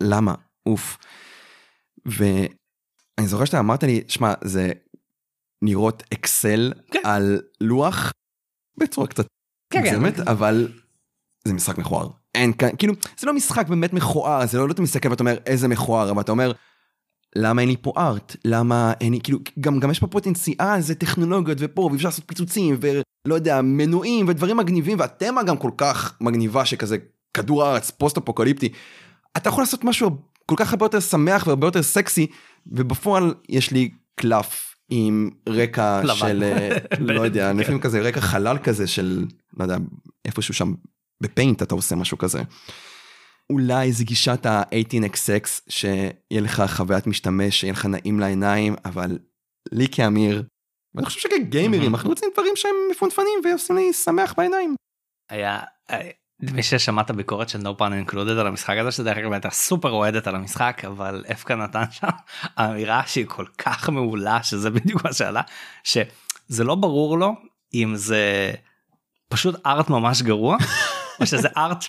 למה? אוף. ואני זוכר שאתה אמרת לי, שמע, זה לראות אקסל כן. על לוח בצורה קצת כן, כן. מוגזמת, אבל זה משחק מכוער. אין כאן, כאילו, זה לא משחק באמת מכוער, זה לא, לא אתה מסתכל ואתה אומר איזה מכוער, אבל אתה אומר, למה אין לי פה ארט? למה אין לי, כאילו, גם, גם יש פה פוטנציאל, זה טכנולוגיות ופה, ואפשר לעשות פיצוצים, ולא יודע, מנועים ודברים מגניבים, והתמה גם כל כך מגניבה שכזה כדור הארץ פוסט אפוקליפטי. אתה יכול לעשות משהו כל כך הרבה יותר שמח והרבה יותר סקסי ובפועל יש לי קלף עם רקע לבן. של אה, לא יודע לפעמים כזה רקע חלל כזה של לא יודע איפשהו שם בפיינט אתה עושה משהו כזה. אולי זה גישת ה-18xx שיהיה לך חוויית משתמש שיהיה לך נעים לעיניים אבל לי כאמיר ואני חושב שכגיימרים אנחנו רוצים דברים שהם מפונפנים ועושים לי שמח בעיניים. היה אה, מי ששמע את הביקורת של no pun included על המשחק הזה שדרך אגב הייתה סופר אוהדת על המשחק אבל אפקה נתן שם אמירה שהיא כל כך מעולה שזה בדיוק מה שעלה שזה לא ברור לו אם זה פשוט ארט ממש גרוע או שזה ארט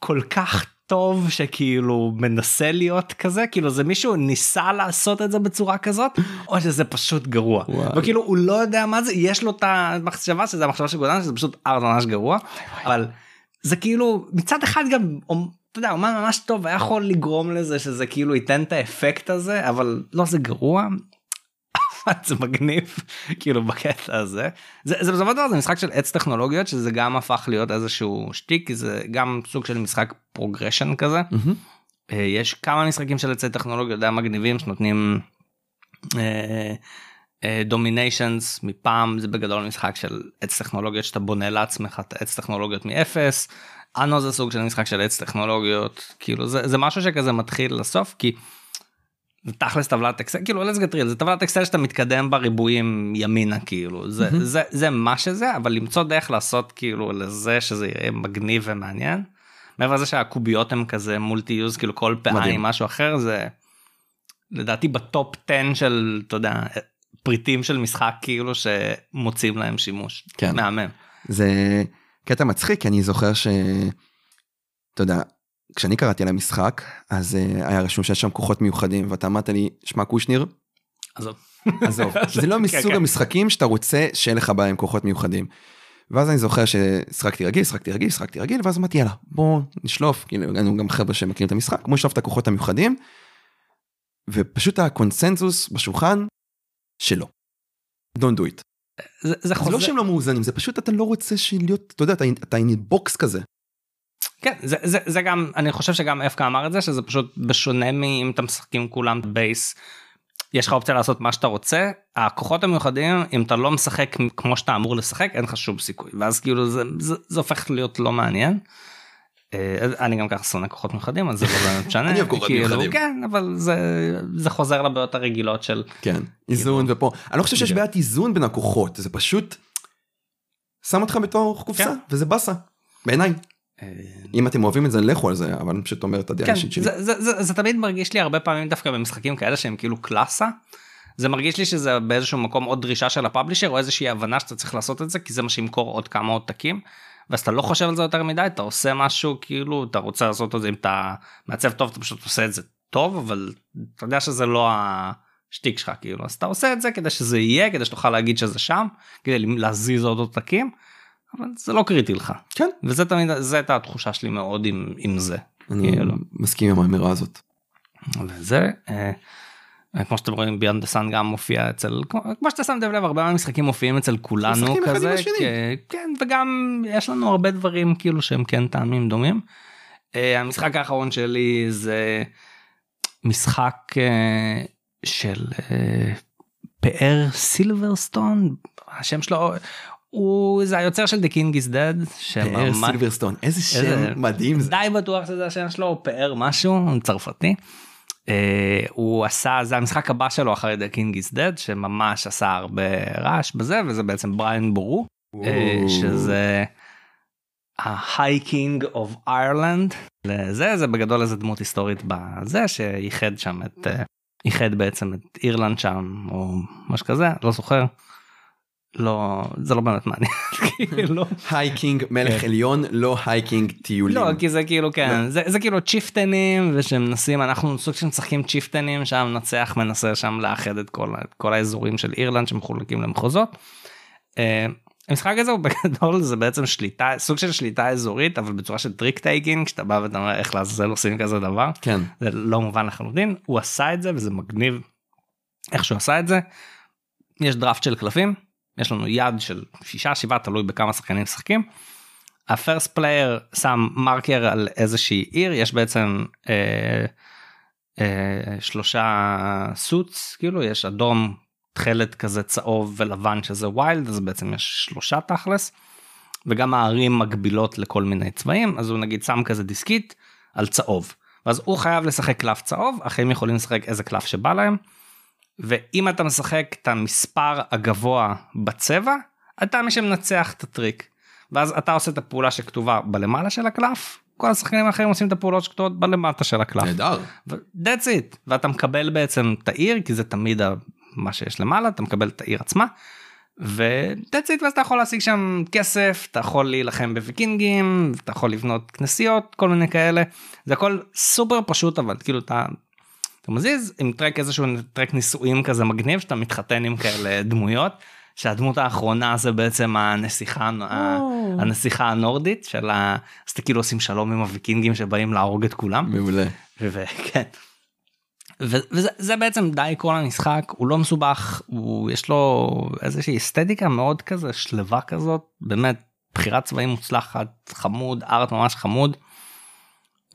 כל כך טוב שכאילו מנסה להיות כזה כאילו זה מישהו ניסה לעשות את זה בצורה כזאת או שזה פשוט גרוע וואי. וכאילו הוא לא יודע מה זה יש לו את המחשבה שזה המחשבה של גולן שזה פשוט ארט ממש גרוע אבל זה כאילו מצד אחד גם אתה יודע אומן ממש טוב היה יכול לגרום לזה שזה כאילו ייתן את האפקט הזה אבל לא זה גרוע. זה מגניב כאילו בקטע הזה. זה זה בסופו של דבר זה משחק של עץ טכנולוגיות שזה גם הפך להיות איזשהו שטיק זה גם סוג של משחק progression כזה. אה, יש כמה משחקים של עצי טכנולוגיות די מגניבים שנותנים Dominations מפעם זה בגדול משחק של עץ טכנולוגיות שאתה בונה לעצמך את העץ טכנולוגיות מאפס. אנו זה סוג של משחק של עץ טכנולוגיות כאילו זה זה משהו שכזה מתחיל לסוף כי. זה תכלס טבלת אקסל כאילו let's get real זה טבלת אקסל שאתה מתקדם בריבועים ימינה כאילו זה מהמם. זה זה מה שזה אבל למצוא דרך לעשות כאילו לזה שזה יהיה מגניב ומעניין. מעבר לזה שהקוביות הם כזה מולטי יוז כאילו כל פעם משהו אחר זה לדעתי בטופ 10 של אתה יודע פריטים של משחק כאילו שמוצאים להם שימוש כן. מהמם. זה קטע מצחיק כי אני זוכר ש... אתה יודע, כשאני קראתי על המשחק אז uh, היה רשום שיש שם כוחות מיוחדים ואתה אמרת לי שמע קושניר עזוב. עזוב זה לא כן, מסוג כן. המשחקים שאתה רוצה שיהיה לך בהם כוחות מיוחדים. ואז אני זוכר ששחקתי רגיל שחקתי רגיל שחקתי רגיל ואז אמרתי יאללה בוא נשלוף כאילו הגענו גם חבר'ה שמכירים את המשחק בוא נשלוף את הכוחות המיוחדים. ופשוט הקונצנזוס בשולחן שלא. Don't do it. זה, זה זה חוזר. לא שהם לא מאוזנים זה פשוט אתה לא רוצה להיות אתה יודע אתה אתה in box כזה. כן זה, זה, זה גם אני חושב שגם אפקה אמר את זה שזה פשוט בשונה מאם אתם משחקים כולם base. יש לך אופציה לעשות מה שאתה רוצה הכוחות המיוחדים אם אתה לא משחק כמו שאתה אמור לשחק אין לך שום סיכוי ואז כאילו זה, זה, זה הופך להיות לא מעניין. אה, אני גם ככה שונא כוחות מיוחדים אז זה לא באמת משנה אני אוהב כוחות כאילו, מיוחדים. כן אבל זה זה חוזר לבעיות הרגילות של כן איזון ופה אני לא חושב שיש. בעיית איזון בין הכוחות זה פשוט. שם אותך בתור קופסה כן. וזה באסה. בעיניי אה, אם אתם אוהבים את זה לכו על זה אבל אני פשוט אומר את הדעה כן, האישית שלי. זה תמיד מרגיש לי הרבה פעמים דווקא במשחקים כאלה שהם כאילו קלאסה. זה מרגיש לי שזה באיזשהו מקום עוד דרישה של הפאבלישר או איזושהי הבנה שאתה צריך לעשות את זה כי זה מה שימכור עוד כמה עותקים. ואז אתה לא חושב על זה יותר מדי אתה עושה משהו כאילו אתה רוצה לעשות את זה אם אתה מעצב טוב אתה פשוט עושה את זה טוב אבל אתה יודע שזה לא השטיק שלך כאילו אז אתה עושה את זה כדי שזה יהיה כדי שתוכל להגיד שזה שם כדי להזיז עוד עותקים. אבל זה לא קריטי לך כן. וזה תמיד זה הייתה התחושה שלי מאוד עם, עם זה. אני כאילו. מסכים עם האמירה הזאת. וזה אה, כמו שאתם רואים ביונד דה סאן גם מופיע אצל כמו, שאתה שמתם לב הרבה מהמשחקים מופיעים אצל כולנו משחקים כזה כן וגם יש לנו הרבה דברים כאילו שהם כן טעמים דומים. אה, המשחק האחרון שלי זה משחק אה, של אה, פאר סילברסטון השם שלו הוא זה היוצר של The King is Dead פאר סילברסטון איזה איזה- שם מדהים זה. די בטוח שזה השם שלו הוא פאר משהו צרפתי. Uh, הוא עשה זה המשחק הבא שלו אחרי The King is Dead שממש עשה הרבה רעש בזה וזה בעצם בריין בורו uh, שזה ה-High King of Ireland זה זה בגדול איזה דמות היסטורית בזה שייחד שם את אה, ייחד בעצם את אירלנד שם או משהו כזה לא זוכר. לא זה לא באמת מעניין כאילו High King מלך כן. עליון לא hiking טיולים. לא כי זה כאילו כן זה, זה כאילו צ'יפטנים ושמנסים אנחנו סוג של משחקים צ'יפטנים שהמנצח מנסה שם לאחד את כל, את כל האזורים של אירלנד שמחולקים למחוזות. אה, המשחק הזה הוא בגדול זה בעצם שליטה סוג של שליטה אזורית אבל בצורה של trick taking כשאתה בא ואתה אומר איך לעזאזל עושים כזה דבר כן. זה לא מובן לחלוטין הוא עשה את זה וזה מגניב איך שהוא עשה את זה. יש דראפט של קלפים יש לנו יד של שישה שבעה תלוי בכמה שחקנים משחקים. ה first player שם מרקר על איזושהי עיר יש בעצם אה, אה, שלושה suits כאילו יש אדום תכלת כזה צהוב ולבן שזה wild אז בעצם יש שלושה תכלס. וגם הערים מגבילות לכל מיני צבעים אז הוא נגיד שם כזה דיסקית על צהוב ואז הוא חייב לשחק קלף צהוב אחרים יכולים לשחק איזה קלף שבא להם. ואם אתה משחק את המספר הגבוה בצבע אתה מי שמנצח את הטריק. ואז אתה עושה את הפעולה שכתובה בלמעלה של הקלף כל השחקנים האחרים עושים את הפעולות שכתובות בלמטה של הקלף. נהדר. that's it ואתה מקבל בעצם את העיר כי זה תמיד מה שיש למעלה אתה מקבל את העיר עצמה. ו-that's it ואז אתה יכול להשיג שם כסף אתה יכול להילחם בוויקינגים אתה יכול לבנות כנסיות כל מיני כאלה זה הכל סופר פשוט אבל כאילו אתה. אתה מזיז עם טרק איזשהו טרק נישואים כזה מגניב שאתה מתחתן עם כאלה דמויות שהדמות האחרונה זה בעצם הנסיכה ה- הנסיכה הנורדית של ה... אז אתה כאילו עושים שלום עם הוויקינגים שבאים להרוג את כולם. מעולה. וכן. וזה זה בעצם די כל המשחק הוא לא מסובך הוא יש לו איזושהי אסתטיקה מאוד כזה שלווה כזאת באמת בחירת צבעים מוצלחת חמוד ארט ממש חמוד.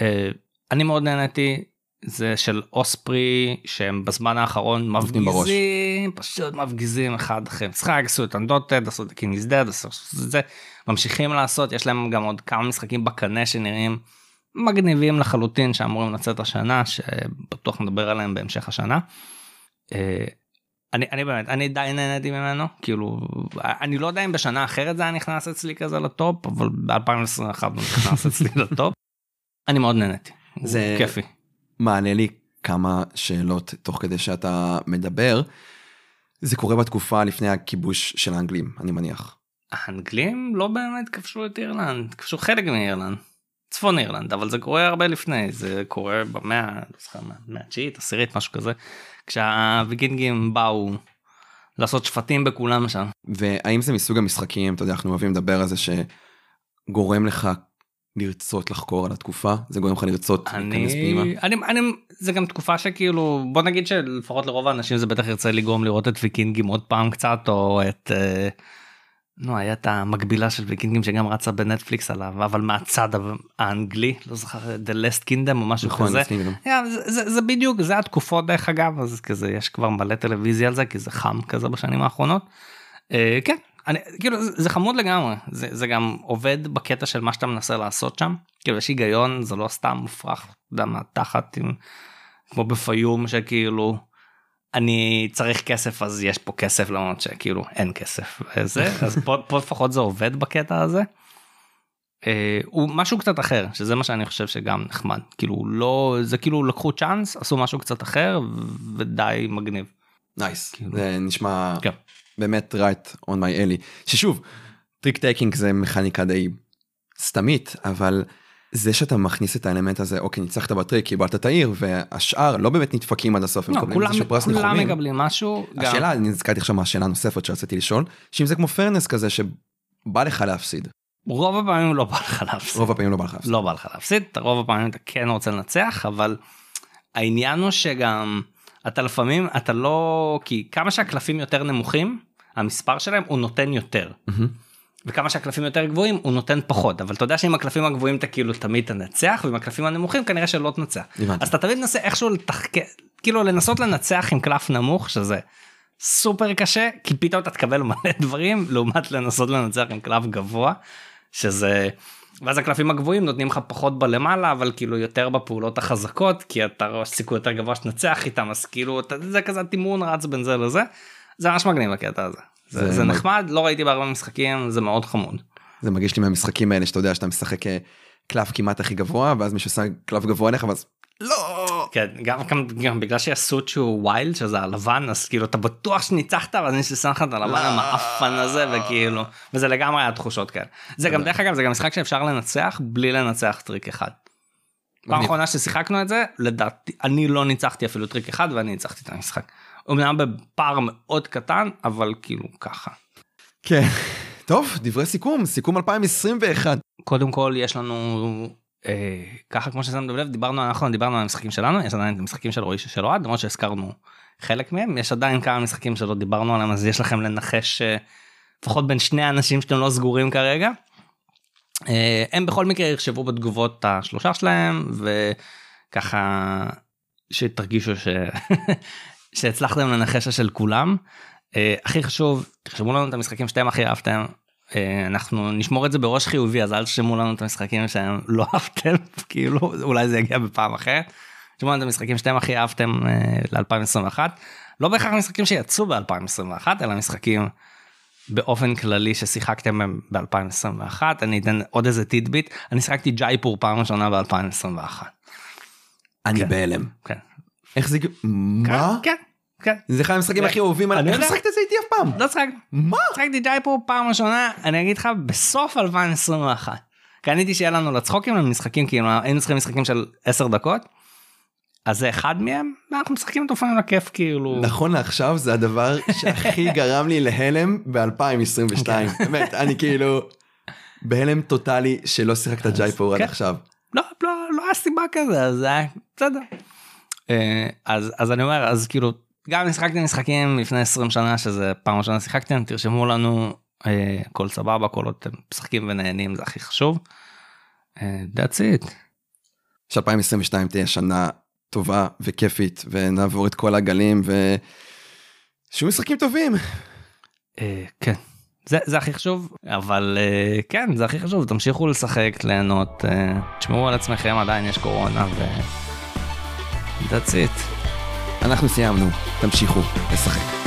אה, אני מאוד נהניתי זה של אוספרי שהם בזמן האחרון נותנים בראש. מפגיזים פשוט מפגיזים אחד אחרי משחק עשו את אנדוטד עשו את קיניס דד עשו את זה ממשיכים לעשות יש להם גם עוד כמה משחקים בקנה שנראים מגניבים לחלוטין שאמורים לצאת השנה שבטוח נדבר עליהם בהמשך השנה. אה, אני אני באמת אני די נהניתי ממנו כאילו אני לא יודע אם בשנה אחרת זה היה נכנס אצלי כזה לטופ אבל ב2021 הוא נכנס אצלי לטופ. אני מאוד נהניתי. זה כיפי. מעלה לי כמה שאלות תוך כדי שאתה מדבר. זה קורה בתקופה לפני הכיבוש של האנגלים, אני מניח. האנגלים לא באמת כבשו את אירלנד כבשו חלק מאירלנד. צפון אירלנד אבל זה קורה הרבה לפני זה קורה במאה לא זוכר מה, מאה התשיעית עשירית משהו כזה כשהוויקינגים באו לעשות שפטים בכולם שם. והאם זה מסוג המשחקים, אתה יודע, אנחנו אוהבים לדבר על זה שגורם לך לרצות לחקור על התקופה? זה גורם לך לרצות להיכנס פנימה? אני, אני, אני, זה גם תקופה שכאילו בוא נגיד שלפחות לרוב האנשים זה בטח ירצה לגרום לראות את ויקינגים עוד פעם קצת או את. אה, נו היה את המקבילה של ויקינגים שגם רצה בנטפליקס עליו אבל מהצד האנגלי לא זוכר The Last Kingdom או משהו נכון, כזה. Yeah, זה, זה, זה בדיוק זה התקופות דרך אגב אז כזה יש כבר מלא טלוויזיה על זה כי זה חם כזה בשנים האחרונות. אה, כן אני כאילו זה, זה חמוד לגמרי זה, זה גם עובד בקטע של מה שאתה מנסה לעשות שם כאילו יש היגיון זה לא סתם מופרך יודע, מהתחת עם כמו בפיום שכאילו אני צריך כסף אז יש פה כסף למרות שכאילו אין כסף וזה אז פה, פה לפחות זה עובד בקטע הזה. אה, הוא משהו קצת אחר שזה מה שאני חושב שגם נחמד כאילו לא זה כאילו לקחו צ'אנס עשו משהו קצת אחר ודי מגניב. nice, כאילו. זה נשמע כן. באמת right on my alley. ששוב, trick taking זה מכניקה די סתמית, אבל זה שאתה מכניס את האלמנט הזה, אוקיי, ניצחת ב trick, קיבלת את העיר, והשאר לא באמת נדפקים עד הסוף, הם לא, מקבלים כולם, איזשהו פרס כולם. מקבלים משהו. גם- השאלה, אני נזכרתי עכשיו מהשאלה הנוספת שרציתי לשאול, שאם זה כמו פרנס כזה שבא לך להפסיד, רוב הפעמים לא בא לך להפסיד. רוב הפעמים לא בא לך להפסיד. לא בא לך להפסיד, רוב הפעמים אתה כן רוצה לנצח, אבל העניין הוא שגם אתה לפעמים, אתה לא, כי כמה שהקלפים יותר נמוכים, המספר שלהם הוא נותן יותר. מהמם. וכמה שהקלפים יותר גבוהים הוא נותן פחות אבל אתה יודע שעם הקלפים הגבוהים אתה כאילו תמיד תנצח ועם הקלפים הנמוכים כנראה שלא תנצח. אז אתה תמיד מנסה איכשהו לתחקר כאילו לנסות לנצח עם קלף נמוך שזה סופר קשה כי פתאום אתה תקבל מלא דברים לעומת לנסות לנצח עם קלף גבוה שזה ואז הקלפים הגבוהים נותנים לך פחות בלמעלה אבל כאילו יותר בפעולות החזקות כי אתה רואה סיכוי יותר גבוה שתנצח איתם אז כאילו אתה, זה כזה תמרון בין זה לזה זה ממש מגניב הקטע הזה. זה, זה זה מג- נחמד לא ראיתי בהרבה משחקים זה מאוד חמוד. זה מרגיש לי מהמשחקים האלה שאתה יודע שאתה משחק אה, קלף כמעט הכי גבוה, ואז מישהו שם קלף גבוה עליך, ואז לא! כן, גם, גם, גם בגלל שה suit שהוא wild שזה הלבן אז כאילו אתה בטוח שניצחת ואז מישהו שם לך את הלבן המעפן הזה וכאילו וזה לגמרי היה תחושות כאלה. זה גם דרך אגב זה גם משחק שאפשר לנצח בלי לנצח trick אחד. פעם. אחרונה ששיחקנו את זה לדעתי אני לא ניצחתי אפילו trick אחד ואני ניצחתי את המשחק. אמנם בפער מאוד קטן אבל כאילו ככה. כן. טוב, דברי סיכום, סיכום 2021. קודם כל יש לנו אה, ככה כמו ששמנו לב דיברנו אנחנו דיברנו על המשחקים שלנו יש עדיין את המשחקים של רועי של אוהד למרות שהזכרנו חלק מהם יש עדיין כמה משחקים שלא דיברנו עליהם אז יש לכם לנחש אה, לפחות בין שני האנשים שאתם לא סגורים כרגע. אה, הם בכל מקרה יחשבו בתגובות את השלושה שלהם וככה שתרגישו ש... שהצלחתם לנחש של כולם. אה, הכי חשוב תרשמו לנו את המשחקים שאתם הכי אהבתם. אה, אנחנו נשמור את זה בראש חיובי אז אל תשמעו לנו את המשחקים שהם לא אהבתם כאילו אולי זה יגיע בפעם אחרת. תשמעו לנו את המשחקים שאתם הכי אהבתם ל-2021 לא בהכרח משחקים שיצאו ב-2021 אלא משחקים באופן כללי ששיחקתם ב-2021 אני אתן עוד איזה טידביט אני שיחקתי ג'ייפור פעם ראשונה ב-2021. אני כן. בהלם. כן. איך זה... מה? כן. כן. זה אחד המשחקים הכי אהובים. אני עליי. איך יודע. שחקת את זה איתי אף פעם? לא שיחקתי. מה? שיחקתי ג'ייפור פעם ראשונה אני אגיד לך בסוף 2021. קניתי שיהיה לנו לצחוקים לנו משחקים כאילו היינו צריכים משחקים של 10 דקות. אז זה אחד מהם ואנחנו משחקים אותו לפעמים לכיף כאילו. נכון לעכשיו זה הדבר שהכי גרם לי להלם ב-2022. באמת, אני כאילו בהלם טוטאלי שלא שיחקת ג'ייפור עד כן. עכשיו. לא לא לא היה סיבה כזה זה היה בסדר. אה, אז אז אני אומר אז כאילו גם אם שיחקתם משחקים לפני 20 שנה שזה פעם ראשונה שיחקתם תרשמו לנו אה, הכל סבבה כל עוד אתם משחקים ונהנים זה הכי חשוב. אה, That's it. ש2022 תהיה שנה טובה וכיפית ונעבור את כל הגלים ו... שיהיו משחקים טובים. אה, כן. זה, זה הכי חשוב אבל אה, כן זה הכי חשוב תמשיכו לשחק ליהנות אה, תשמרו על עצמכם עדיין יש קורונה ו... That's it. אנחנו סיימנו, תמשיכו לשחק.